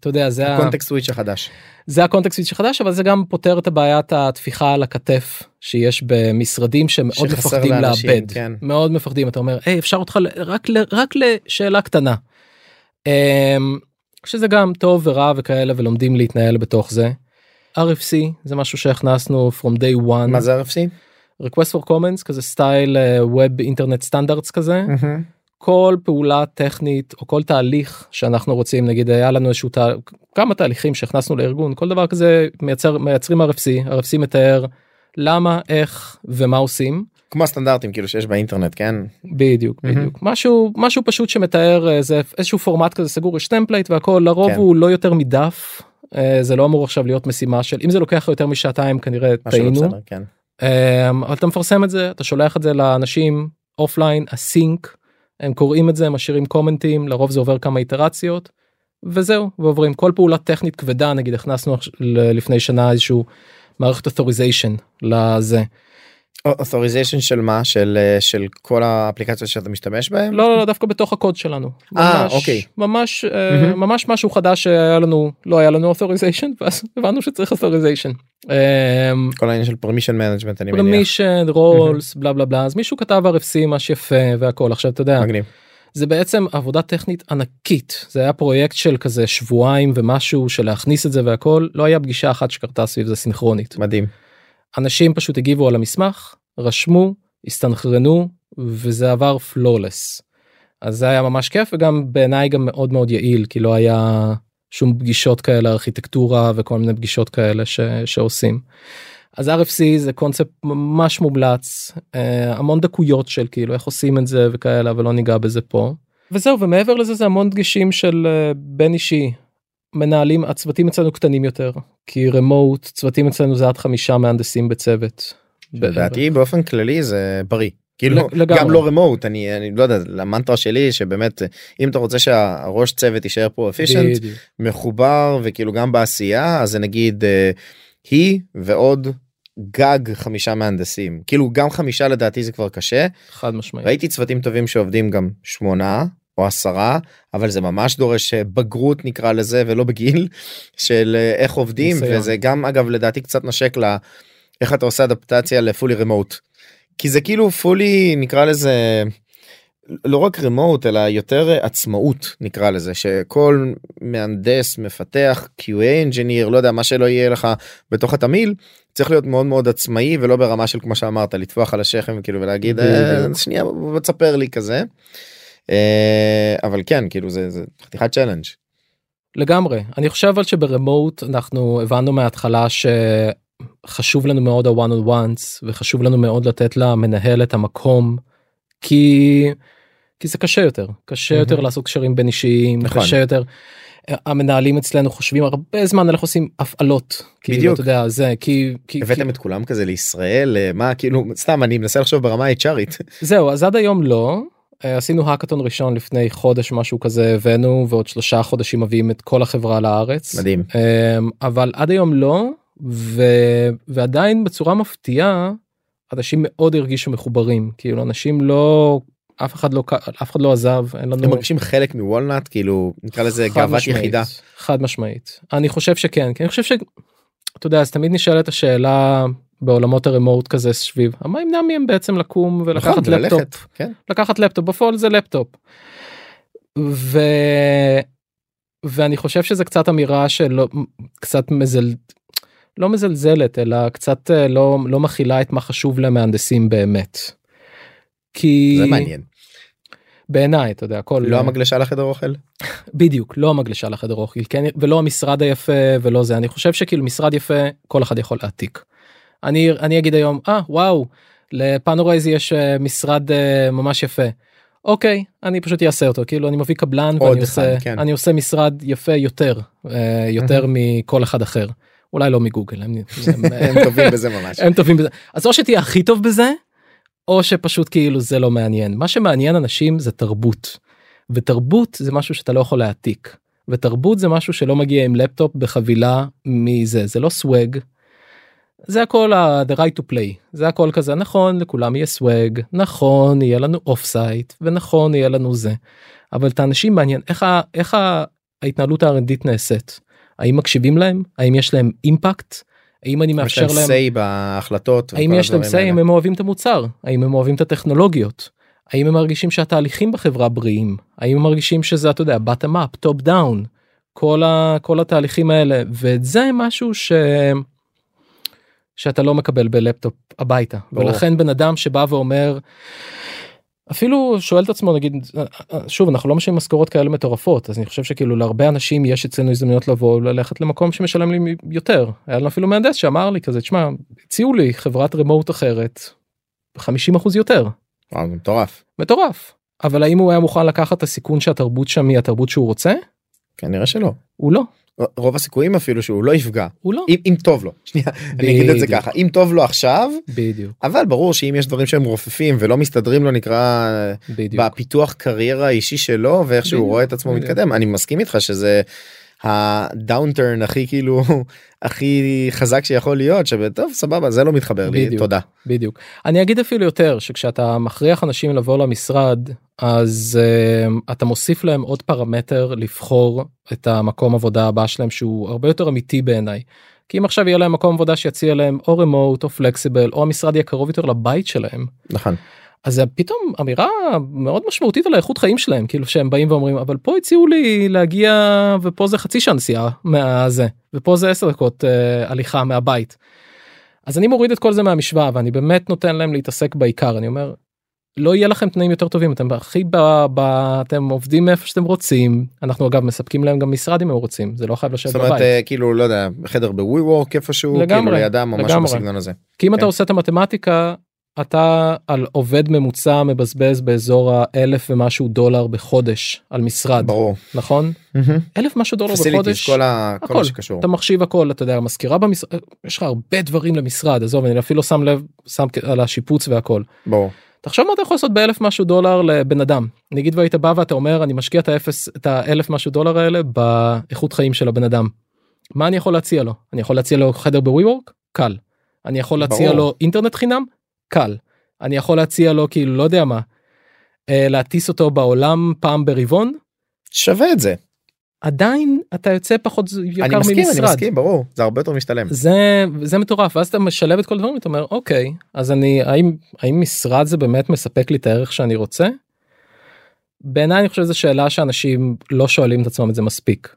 אתה יודע זה ה- context switch החדש. זה ה context switch החדש אבל זה גם פותר את הבעיית הטפיחה על הכתף שיש במשרדים שמאוד מפחדים לאנשים, לאבד כן. מאוד מפחדים אתה אומר היי אפשר אותך ל- רק ל- רק לשאלה קטנה. אמ, שזה גם טוב ורע וכאלה ולומדים להתנהל בתוך זה. RFC זה משהו שהכנסנו from day one מה זה RFC? request for comments כזה סטייל web internet standards כזה מהמם. כל פעולה טכנית או כל תהליך שאנחנו רוצים נגיד היה לנו איזשהו תה... כמה תהליכים שהכנסנו לארגון כל דבר כזה מייצר מייצרים RFC RFC מתאר למה איך ומה עושים כמו הסטנדרטים כאילו שיש באינטרנט כן? בדיוק מהמם. בדיוק משהו משהו פשוט שמתאר איזה איזשהו פורמט כזה סגור יש template והכל לרוב כן. הוא לא יותר מדף אה, זה לא אמור עכשיו להיות משימה של אם זה לוקח יותר משעתיים כנראה לא טעינו בסדר כן. אמ, אבל אתה מפרסם את זה אתה שולח את זה לאנשים offline async הם קוראים את זה משאירים comment ים לרוב זה עובר כמה איטרציות וזהו ועוברים. כל פעולה טכנית כבדה נגיד הכנסנו לפני שנה איזשהו מערכת authorization לזה authorization של מה של אה, של כל האפליקציות שאתה משתמש בהם? לא לא לא דווקא בתוך הקוד שלנו. אה, ממש- אוקיי. ממש מהמם. ממש משהו חדש שהיה לנו לא היה לנו authorization ואז הבנו שצריך authorization. אמ, כל העניין של permission management אני מניח. permission rules בלה בלה בלה אז מישהו כתב RFC ממש יפה והכל עכשיו אתה יודע מגניב. זה בעצם עבודה טכנית ענקית זה היה פרויקט של כזה שבועיים ומשהו של להכניס את זה והכל לא היה פגישה אחת שקרתה סביב זה סינכרונית מדהים. אנשים פשוט הגיבו על המסמך רשמו הסתנכרנו וזה עבר flawless. אז זה היה ממש כיף וגם בעיניי גם מאוד מאוד יעיל כי לא היה שום פגישות כאלה ארכיטקטורה וכל מיני פגישות כאלה ש, שעושים. אז RFC זה קונספט ממש מומלץ אה, המון דקויות של כאילו איך עושים את זה וכאלה אבל לא ניגע בזה פה. וזהו ומעבר לזה זה המון דגשים של אה, בין אישי מנהלים הצוותים אצלנו קטנים יותר כי רמוט צוותים אצלנו זה עד חמישה מהנדסים בצוות. לדעתי באופן כללי זה בריא. כאילו לגמרי. גם לא רמוט אני אני לא יודע למנטרה שלי שבאמת אם אתה רוצה שהראש צוות יישאר פה אפישנט. מחובר וכאילו גם בעשייה אז זה נגיד אה, היא ועוד גג חמישה מהנדסים כאילו גם חמישה לדעתי זה כבר קשה חד משמעית. ראיתי צוותים טובים שעובדים גם שמונה או עשרה אבל זה ממש דורש אה, בגרות נקרא לזה ולא בגיל של אה, איך עובדים ניסיון. וזה גם אגב לדעתי קצת נושק ל... איך אתה עושה אדפטציה לפולי רמוט. כי זה כאילו fully נקרא לזה לא רק remote אלא יותר עצמאות נקרא לזה שכל מהנדס מפתח QA engineer לא יודע מה שלא יהיה לך בתוך ה team צריך להיות מאוד מאוד עצמאי ולא ברמה של כמו שאמרת לטפוח על השכם כאילו ולהגיד "אה. שנייה תספר לי כזה. אה, אבל כן כאילו זה זה חתיכת challenge. לגמרי אני חושב אבל שב remote אנחנו הבנו מההתחלה שחשוב לנו מאוד ה-one on ones וחשוב לנו מאוד לתת למנהל את המקום כי כי זה קשה יותר קשה מהמם. יותר לעשות קשרים בין אישיים נכון. קשה יותר. המנהלים אצלנו חושבים הרבה זמן על איך עושים הפעלות כאילו בדיוק. אתה יודע זה כי כי הבאתם את כולם כזה לישראל אה, מה כאילו סתם אני מנסה לחשוב ברמה ה-HRית. זהו אז עד היום לא עשינו האקתון ראשון לפני חודש משהו כזה הבאנו ועוד שלושה חודשים מביאים את כל החברה לארץ. מדהים. אמ, אבל עד היום לא ו... ועדיין בצורה מפתיעה אנשים מאוד הרגישו מחוברים. כאילו אנשים לא אף אחד לא אף אחד לא עזב אין לנו הם מרגישים חלק מ Walnut כאילו נקרא לזה גאוות משמעית, יחידה. חד משמעית. אני חושב שכן כי אני חושב שאתה יודע אז תמיד נשאלת השאלה בעולמות ה remote כזה סביב מה ימנע מהם בעצם לקום ולקחת נכון, לפטופ וללכת, כן. לקחת לפטופ בפועל זה לפטופ. ו... ואני חושב שזה קצת אמירה שלא קצת מזל לא מזלזלת אלא קצת אה, לא לא מכילה את מה חשוב למהנדסים באמת. כי זה מעניין. בעיניי אתה יודע הכל לא המגלשה לחדר אוכל? בדיוק לא המגלשה לחדר אוכל כן ולא המשרד היפה ולא זה אני חושב שכאילו משרד יפה כל אחד יכול להעתיק. אני אני אגיד היום אה וואו לפאנורייז יש אה, משרד אה, ממש יפה. אוקיי אני פשוט אעשה אותו כאילו אני מביא קבלן עוד ואני אחד, עושה כן. אני עושה משרד יפה יותר אה, יותר מכל אחד אחר אולי לא מגוגל הם, הם, הם טובים בזה ממש. הם טובים בזה אז או שתהיה הכי טוב בזה או שפשוט כאילו זה לא מעניין מה שמעניין אנשים זה תרבות ותרבות זה משהו שאתה לא יכול להעתיק ותרבות זה משהו שלא מגיע עם לפטופ בחבילה מזה זה לא swag. זה הכל ה- the right to play. זה הכל כזה נכון לכולם יהיה swag נכון יהיה לנו offsite ונכון יהיה לנו זה. אבל את האנשים מעניין איך, ה, איך ה, ההתנהלות הארנדית נעשית? האם מקשיבים להם? האם יש להם אימפקט האם אני מאפשר להם say בהחלטות. האם יש להם האלה. אם הם אוהבים את המוצר? האם הם אוהבים את הטכנולוגיות? האם הם מרגישים שהתהליכים בחברה בריאים? האם הם מרגישים שזה אתה יודע bottom up top down? כל, ה, כל התהליכים האלה ואת זה משהו ש... שאתה לא מקבל בלפטופ הביתה ברור. ולכן בן אדם שבא ואומר אפילו שואל את עצמו נגיד שוב אנחנו לא משלמים משכורות כאלה מטורפות אז אני חושב שכאילו להרבה אנשים יש אצלנו הזדמנויות לבוא ללכת למקום שמשלם לי יותר היה לנו אפילו מהנדס שאמר לי כזה תשמע הציעו לי חברת רמוט אחרת 50 אחוז יותר וואו, זה מטורף. מטורף אבל האם הוא היה מוכן לקחת את הסיכון שהתרבות שם היא התרבות שהוא רוצה כנראה שלא. הוא לא רוב הסיכויים אפילו שהוא לא יפגע. הוא לא אם, אם טוב לו. שנייה, אני אגיד את זה בדיוק. ככה. אם טוב לו עכשיו, בדיוק אבל ברור שאם יש דברים שהם רופפים ולא מסתדרים לו נקרא בדיוק בפיתוח קריירה האישי שלו ואיך שהוא בדיוק, רואה את עצמו בדיוק. מתקדם אני מסכים איתך שזה הדאונטרן הכי כאילו הכי חזק שיכול להיות שטוב סבבה זה לא מתחבר לי בדיוק. תודה. בדיוק. אני אגיד אפילו יותר שכשאתה מכריח אנשים לבוא למשרד אז uh, אתה מוסיף להם עוד פרמטר לבחור את המקום עבודה הבא שלהם שהוא הרבה יותר אמיתי בעיניי. כי אם עכשיו יהיה להם מקום עבודה שיציע להם או רמוט או פלקסיבל או המשרד יהיה קרוב יותר לבית שלהם נכון. אז זה פתאום אמירה מאוד משמעותית על האיכות חיים שלהם כאילו שהם באים ואומרים אבל פה הציעו לי להגיע ופה זה חצי שעה נסיעה מהזה ופה זה 10 דקות uh, הליכה מהבית. אז אני מוריד את כל זה מהמשוואה ואני באמת נותן להם להתעסק בעיקר אני אומר לא יהיה לכם תנאים יותר טובים אתם הכי ב... ב... אתם עובדים מאיפה שאתם רוצים אנחנו אגב מספקים להם גם משרד אם הם רוצים זה לא חייב לשבת זאת אומרת בבית. אה, כאילו לא יודע חדר בווי וורק איפשהו לגמרי, כאילו לידם או משהו לגמרי. בסגנון הזה. כי אם כן. אתה עושה את המתמטיקה אתה על עובד ממוצע מבזבז באזור האלף ומשהו דולר בחודש על משרד ברור. נכון אלף משהו דולר פסיליטיס בחודש כל ה- כל הכל. מה שקשור. אתה מחשיב הכל אתה יודע מזכירה במשרד יש לך הרבה דברים למשרד עזוב אני אפילו שם לב שם על השיפוץ והכל. ברור. תחשוב מה אתה יכול לעשות באלף משהו דולר לבן אדם נגיד והיית בא ואתה אומר אני משקיע את האפס את האלף משהו דולר האלה באיכות חיים של הבן אדם. מה אני יכול להציע לו אני יכול להציע לו חדר בווי וורק קל. אני יכול להציע ברור. לו אינטרנט חינם קל. אני יכול להציע לו כאילו לא יודע מה. אה, להטיס אותו בעולם פעם ברבעון שווה את זה. עדיין אתה יוצא פחות ז- אני יקר מסכים, אני ממשרד. מסכים, ברור, זה הרבה יותר משתלם. זה זה מטורף ואז אתה משלב את כל הדברים אתה אומר אוקיי אז אני האם האם משרד זה באמת מספק לי את הערך שאני רוצה. בעיניי אני חושב שזו שאלה שאנשים לא שואלים את עצמם את זה מספיק.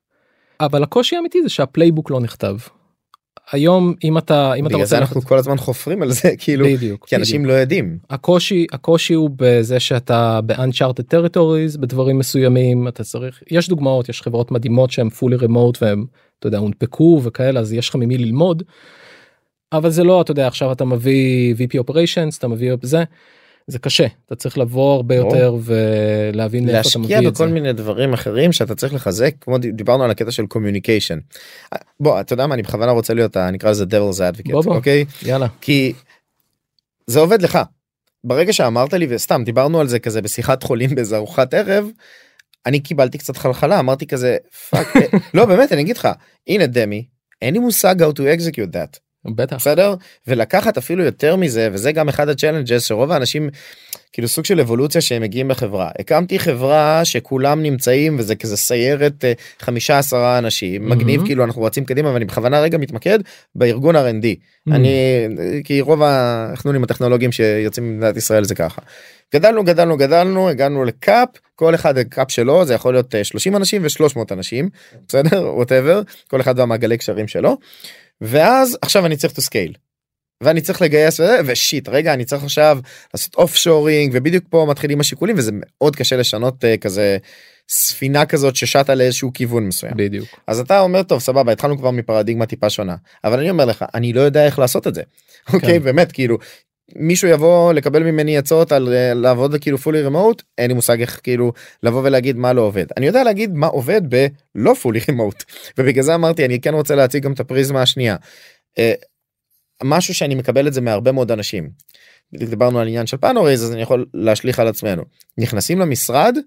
אבל הקושי האמיתי זה שה playbook לא נכתב. היום אם אתה אם אתה רוצה אנחנו כל הזמן חופרים על זה, כאילו, בדיוק, כי אנשים לא יודעים. הקושי הקושי הוא בזה שאתה ב-uncharted territories בדברים מסוימים אתה צריך יש דוגמאות יש חברות מדהימות שהם fully remote והם אתה יודע הונפקו וכאלה אז יש לך ממי ללמוד. אבל זה לא אתה יודע עכשיו אתה מביא VP operations אתה מביא זה זה קשה אתה צריך לבוא הרבה. יותר ולהבין לאיפה אתה להשקיע מביא את זה. בכל מיני דברים אחרים שאתה צריך לחזק כמו דיברנו על הקטע של communication. בוא אתה יודע מה אני בכוונה רוצה להיות ה- נקרא לזה devil's advocate בוא, בוא. אוקיי יאללה כי זה עובד לך. ברגע שאמרת לי וסתם דיברנו על זה כזה בשיחת חולין באיזה ארוחת ערב. אני קיבלתי קצת חלחלה אמרתי כזה fuck אה, לא באמת אני אגיד לך הנה דמי אין לי מושג how to execute that בטח בסדר ולקחת אפילו יותר מזה וזה גם אחד ה challenges שרוב האנשים כאילו סוג של אבולוציה שהם מגיעים בחברה הקמתי חברה שכולם נמצאים וזה כזה סיירת אה, חמישה עשרה אנשים מהמם. מגניב כאילו אנחנו רצים קדימה ואני בכוונה רגע מתמקד בארגון R&D Mm. אני כי רוב החנונים הטכנולוגיים שיוצאים ממדינת ישראל זה ככה. גדלנו גדלנו גדלנו הגענו לקאפ כל אחד הקאפ שלו זה יכול להיות אה, 30 אנשים ו300 אנשים בסדר ווטאבר כל אחד והמעגלי קשרים שלו. ואז עכשיו אני צריך to scale. ואני צריך לגייס וזה, ושיט רגע אני צריך עכשיו לעשות אוף שורינג ובדיוק פה מתחילים השיקולים וזה מאוד קשה לשנות uh, כזה ספינה כזאת ששטה לאיזשהו כיוון מסוים. בדיוק אז אתה אומר טוב סבבה התחלנו כבר מפרדיגמה טיפה שונה אבל אני אומר לך אני לא יודע איך לעשות את זה. אוקיי באמת כאילו מישהו יבוא לקבל ממני עצות על אה, לעבוד כאילו fully remote אין לי מושג איך כאילו לבוא ולהגיד מה לא עובד אני יודע להגיד מה עובד בלא fully remote ובגלל זה אמרתי אני כן רוצה להציג גם את הפריזמה השנייה. אה, משהו שאני מקבל את זה מהרבה מאוד אנשים. דיברנו על עניין של פאנוריז אז אני יכול להשליך על עצמנו נכנסים למשרד.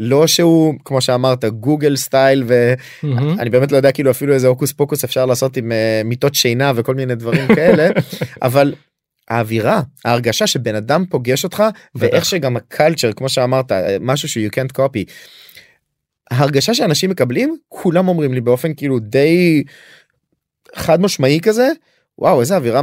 לא שהוא כמו שאמרת גוגל סטייל ו... מהמם. אני באמת לא יודע כאילו אפילו איזה הוקוס פוקוס אפשר לעשות עם uh, מיטות שינה וכל מיני דברים כאלה אבל האווירה ההרגשה שבן אדם פוגש אותך ואיך. שגם הקלצ'ר כמו שאמרת משהו ש- you can't copy. ההרגשה שאנשים מקבלים כולם אומרים לי באופן כאילו די חד משמעי כזה וואו איזה אווירה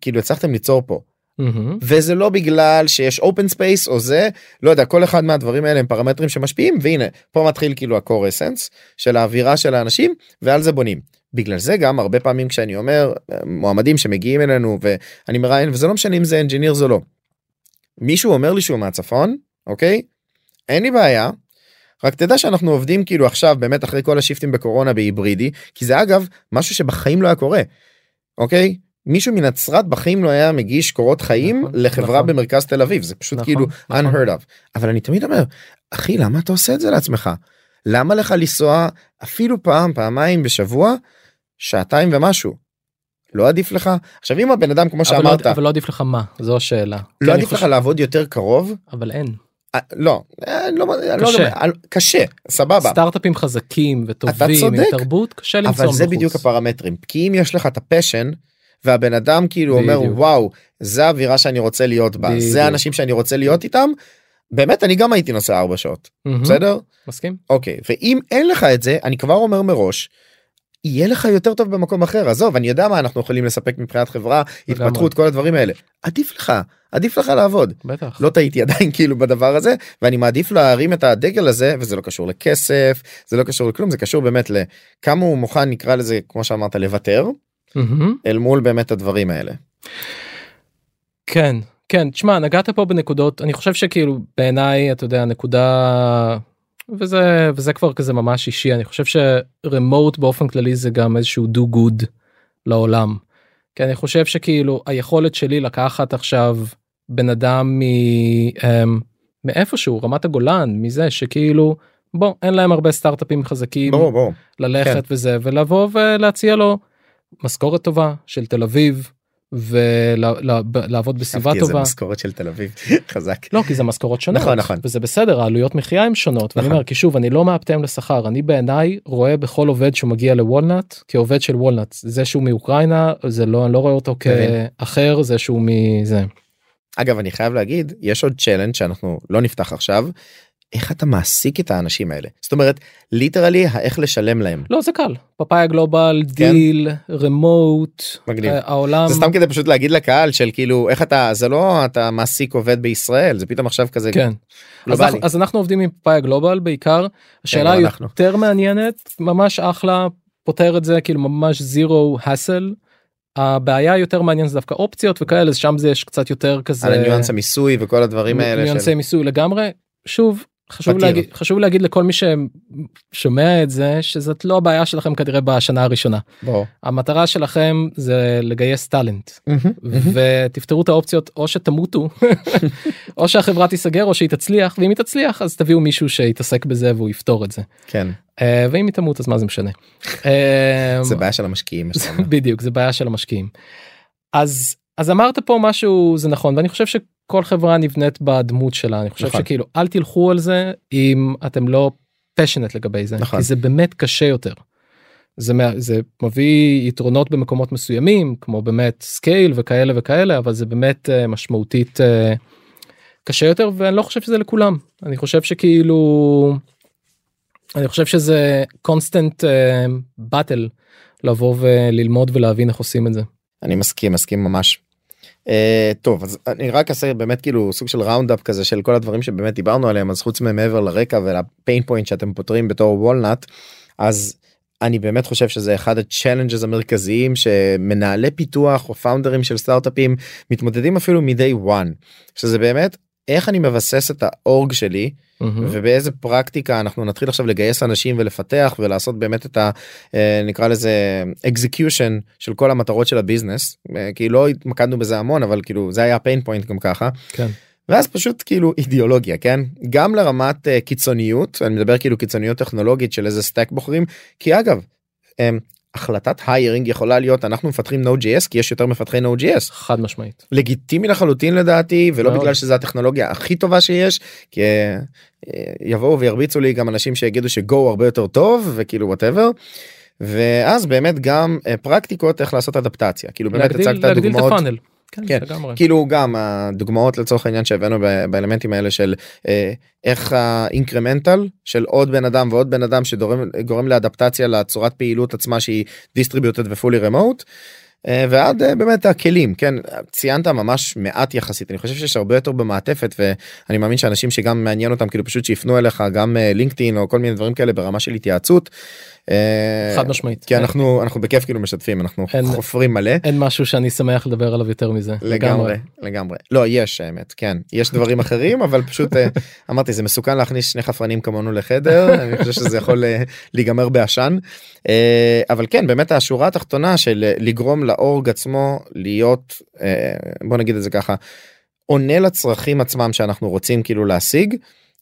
כאילו הצלחתם ליצור פה מהמם. וזה לא בגלל שיש open space או זה לא יודע כל אחד מהדברים האלה הם פרמטרים שמשפיעים והנה פה מתחיל כאילו ה-core essence של האווירה של האנשים ועל זה בונים. בגלל זה גם הרבה פעמים כשאני אומר אה, מועמדים שמגיעים אלינו ואני מראיין וזה לא משנה אם זה engineers או לא. מישהו אומר לי שהוא מהצפון אוקיי אין לי בעיה. רק תדע שאנחנו עובדים כאילו עכשיו באמת אחרי כל השיפטים בקורונה בהיברידי כי זה אגב משהו שבחיים לא היה קורה. אוקיי מישהו מנצרת בחיים לא היה מגיש קורות חיים נכון, לחברה נכון. במרכז תל אביב זה פשוט נכון, כאילו נכון. unheard of אבל אני תמיד אומר אחי למה אתה עושה את זה לעצמך למה לך לנסוע אפילו פעם פעמיים בשבוע שעתיים ומשהו. לא עדיף לך עכשיו אם הבן אדם כמו אבל לא- שאמרת אבל לא עדיף לך מה זו השאלה. לא עדיף לך חושב- לעבוד יותר קרוב אבל אין. אה, לא אה, לא לא- קשה. לא- קשה סבבה סטארט-אפים חזקים וטובים עם צודק. תרבות קשה למצוא אבל זה בחוץ. בדיוק הפרמטרים כי אם יש לך את הפשן והבן אדם כאילו אומר בדיוק. וואו זה האווירה שאני רוצה להיות בה בדיוק. זה האנשים שאני רוצה להיות איתם. באמת אני גם הייתי נוסע ארבע שעות מהמם. בסדר מסכים? אוקיי ואם אין לך את זה אני כבר אומר מראש. יהיה לך יותר טוב במקום אחר עזוב אני יודע מה אנחנו יכולים לספק מבחינת חברה. התפתחות כל הדברים האלה עדיף לך עדיף לך לעבוד בטח. לא טעיתי עדיין כאילו בדבר הזה ואני מעדיף להרים את הדגל הזה וזה לא קשור לכסף זה לא קשור לכלום זה קשור באמת לכמה הוא מוכן נקרא לזה כמו שאמרת לוותר מהמם. אל מול באמת הדברים האלה. כן כן תשמע נגעת פה בנקודות אני חושב שכאילו בעיניי אתה יודע נקודה וזה וזה כבר כזה ממש אישי אני חושב שרמוט באופן כללי זה גם איזשהו do good לעולם. כי אני חושב שכאילו היכולת שלי לקחת עכשיו בן אדם מ... אמ, מאיפשהו רמת הגולן מזה שכאילו בוא אין להם הרבה סטארט-אפים חזקים ברור ברור. ללכת וזה ולבוא ולהציע לו משכורת טובה של תל אביב ולעבוד בסביבה אהבתי איזה טובה. משכורת של תל אביב חזק. לא כי זה משכורות שונות נכון, נכון. וזה בסדר העלויות מחיה הן שונות ואני נכון. אומר כי שוב אני לא מאפטם לשכר אני בעיניי רואה בכל עובד שהוא מגיע לוולנאט כעובד של וולנאט זה שהוא מאוקראינה זה לא אני לא רואה אותו. כאחר זה שהוא מזה אגב אני חייב להגיד יש עוד challenge שאנחנו לא נפתח עכשיו. איך אתה מעסיק את האנשים האלה זאת אומרת literally איך לשלם להם לא זה קל Papaya Global כן. Deel, Remote מגניב. העולם זה סתם כדי פשוט להגיד לקהל של כאילו איך אתה זה לא אתה מעסיק עובד בישראל זה פתאום עכשיו כזה כן. אז גלובלי. אנחנו, אז אנחנו עובדים עם Papaya Global בעיקר השאלה היא אנחנו. יותר מעניינת ממש אחלה פותר את זה כאילו ממש zero hassle. הבעיה יותר מעניינת זה דווקא אופציות וכאלה אז שם זה יש קצת יותר כזה על הניואנס המיסוי וכל הדברים האלה ניואנסי של... מיסוי לגמרי שוב חשוב. להגיד חשוב להגיד לכל מי ששומע את זה שזאת לא הבעיה שלכם כנראה בשנה הראשונה בוא. המטרה שלכם זה לגייס טאלנט ותפתרו את האופציות או שתמותו או שהחברה תיסגר או שהיא תצליח ואם היא תצליח אז תביאו מישהו שיתעסק בזה והוא יפתור את זה כן אה, ואם היא תמות אז מה זה משנה. אה, זה בעיה של המשקיעים. בדיוק זה בעיה של המשקיעים. אז אז אמרת פה משהו זה נכון ואני חושב שכל חברה נבנית בדמות שלה אני חושב נכון. שכאילו אל תלכו על זה אם אתם לא passionate לגבי זה נכון. כי זה באמת קשה יותר. זה, זה מביא יתרונות במקומות מסוימים כמו באמת scale וכאלה וכאלה אבל זה באמת אה, משמעותית אה, קשה יותר ואני לא חושב שזה לכולם אני חושב שכאילו אני חושב שזה constant battle לבוא וללמוד ולהבין איך עושים את זה. אני מסכים מסכים ממש. Uh, טוב אז אני רק אעשה באמת כאילו סוג של round up כזה של כל הדברים שבאמת דיברנו עליהם אז חוץ ממעבר לרקע ול pain point שאתם פותרים בתור Walnut אז אני באמת חושב שזה אחד ה challenges המרכזיים שמנהלי פיתוח או founder ים של סטארט-אפים מתמודדים אפילו מ-day one שזה באמת איך אני מבסס את ה org שלי ובאיזה פרקטיקה אנחנו נתחיל עכשיו לגייס אנשים ולפתח ולעשות באמת את ה... אה, נקרא לזה execution של כל המטרות של ה business אה, כי לא התמקדנו בזה המון אבל כאילו זה היה pain point גם ככה כן. ואז פשוט כאילו אידיאולוגיה כן גם לרמת uh, קיצוניות אני מדבר כאילו קיצוניות טכנולוגית של איזה stack בוחרים כי אגב. החלטת hiring יכולה להיות אנחנו מפתחים Node.js כי יש יותר מפתחי Node.js חד משמעית. לגיטימי לחלוטין לדעתי ולא מאוד. בגלל שזה הטכנולוגיה הכי טובה שיש כי אה, יבואו וירביצו לי גם אנשים שיגידו ש Go הרבה יותר טוב וכאילו whatever. ואז באמת גם אה, פרקטיקות איך לעשות אדפטציה כאילו באמת להגדיל, הצגת להגדיל דוגמאות. כן, כן, לגמרי. כאילו גם הדוגמאות לצורך העניין שהבאנו באלמנטים האלה של אה, איך ה incremental של עוד בן אדם ועוד בן אדם שגורם לאדפטציה לצורת פעילות עצמה שהיא דיסטריביוטד ופולי רמוט. אה, ועד אה, באמת הכלים כן ציינת ממש מעט יחסית אני חושב שיש הרבה יותר במעטפת ואני מאמין שאנשים שגם מעניין אותם כאילו פשוט שיפנו אליך גם לינקדאין או כל מיני דברים כאלה ברמה של התייעצות. אה, חד משמעית. כי אנחנו אנחנו בכיף כאילו משתפים אנחנו אין- חופרים מלא. אין משהו שאני שמח לדבר עליו יותר מזה. לגמרי לגמרי לא יש האמת כן יש דברים אחרים אבל פשוט אה, אמרתי זה מסוכן להכניס שני חפרנים כמונו לחדר אני חושב שזה יכול אה, להיגמר בעשן אבל כן באמת השורה התחתונה של לגרום ל org עצמו להיות בוא נגיד את זה ככה עונה לצרכים עצמם שאנחנו רוצים כאילו להשיג.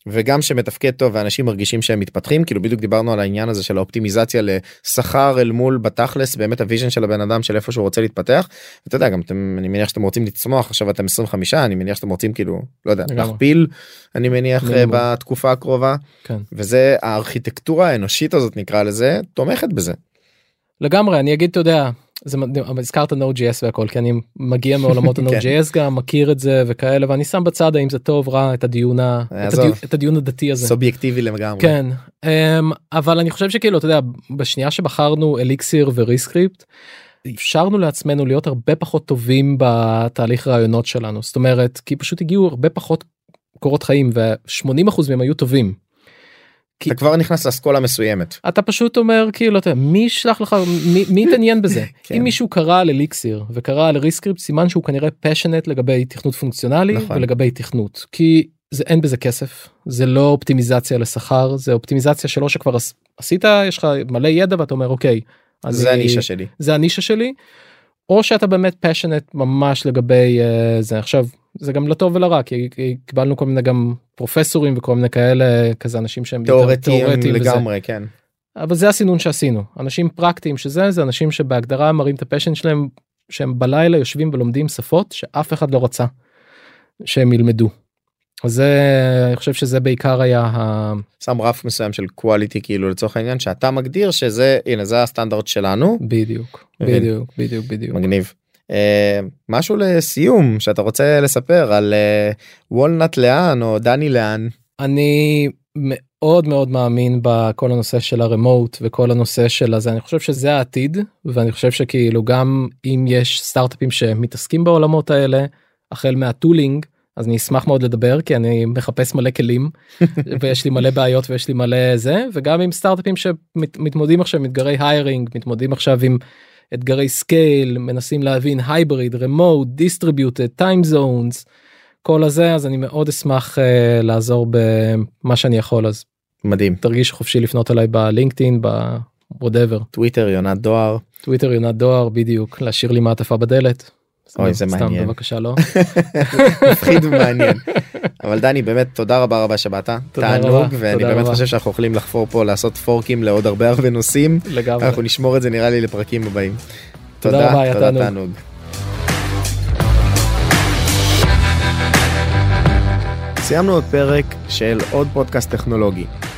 וגם שמתפקד טוב ואנשים מרגישים שהם מתפתחים כאילו בדיוק דיברנו על העניין הזה של האופטימיזציה לשכר אל מול בתכלס באמת ה vision של הבן אדם של איפה שהוא רוצה להתפתח. אתה יודע גם אתם אני מניח שאתם רוצים לצמוח עכשיו אתם 25 אני מניח שאתם רוצים כאילו לא יודע לגמרי. להכפיל אני מניח אה, מינימום. בתקופה הקרובה כן. וזה הארכיטקטורה האנושית הזאת נקרא לזה תומכת בזה. לגמרי אני אגיד אתה יודע זה מדהים, אבל הזכרת Node.js והכל כי אני מגיע מעולמות כן. ה-Node.js גם מכיר את זה וכאלה ואני שם בצד האם זה טוב רע את הדיון ה- את. הדיון- את הדיון הדתי הזה. סובייקטיבי לגמרי. כן אמ, אבל אני חושב שכאילו אתה יודע בשנייה שבחרנו אליקסיר וריסקריפט אפשרנו לעצמנו להיות הרבה פחות טובים בתהליך רעיונות שלנו זאת אומרת כי פשוט הגיעו הרבה פחות קורות חיים ו-80% מהם היו טובים. אתה כבר נכנס לאסכולה מסוימת. אתה פשוט אומר כאילו אתה מי ישלח לך מי, מי יתעניין בזה כן. אם מישהו קרא על אליקסיר וקרא על ריסקריפט סימן שהוא כנראה פשנט לגבי תכנות פונקציונלי נכון. ולגבי תכנות כי זה אין בזה כסף זה לא אופטימיזציה לשכר זה אופטימיזציה שלא שכבר עש- עשית יש לך מלא ידע ואתה אומר אוקיי. אני- זה הנישה שלי. זה הנישה שלי. או שאתה באמת פשנט ממש לגבי uh, זה עכשיו זה גם לטוב ולרע כי קיבלנו כל מיני גם פרופסורים וכל מיני כאלה כזה אנשים שהם תיאורטיים וזה. לגמרי כן. אבל זה הסינון שעשינו אנשים פרקטיים שזה זה אנשים שבהגדרה מראים את הפשן שלהם שהם בלילה יושבים ולומדים שפות שאף אחד לא רצה שהם ילמדו. זה אני חושב שזה בעיקר היה ה... שם רף מסוים של quality כאילו לצורך העניין שאתה מגדיר שזה הנה זה הסטנדרט שלנו בדיוק. בדיוק בדיוק בדיוק. מגניב. אה, משהו לסיום שאתה רוצה לספר על אה, וולנט לאן או דני לאן? אני מאוד מאוד מאמין בכל הנושא של הרמוט וכל הנושא של הזה. אני חושב שזה העתיד ואני חושב שכאילו גם אם יש סטארטאפים שמתעסקים בעולמות האלה החל מהטולינג אז אני אשמח מאוד לדבר כי אני מחפש מלא כלים ויש לי מלא בעיות ויש לי מלא זה וגם עם סטארטאפים שמתמודדים עכשיו עם אתגרי היירינג מתמודדים עכשיו עם אתגרי scale מנסים להבין hybrid remote distributed time zones כל הזה אז אני מאוד אשמח uh, לעזור במה שאני יכול אז מדהים. תרגיש חופשי לפנות אליי בלינקדאין ב whatever טוויטר יונת דואר. טוויטר יונת דואר בדיוק להשאיר לי מעטפה בדלת. אוי, זה סתם, מעניין. בבקשה לא. מפחיד ומעניין. אבל דני באמת תודה רבה רבה שבאת תענוג ואני באמת. חושב שאנחנו יכולים לחפור פה לעשות פורקים לעוד הרבה הרבה נושאים לגמרי. אנחנו נשמור את זה נראה לי לפרקים הבאים. תודה רבה, היה תודה. תענוג. סיימנו עוד פרק של עוד פודקאסט טכנולוגי.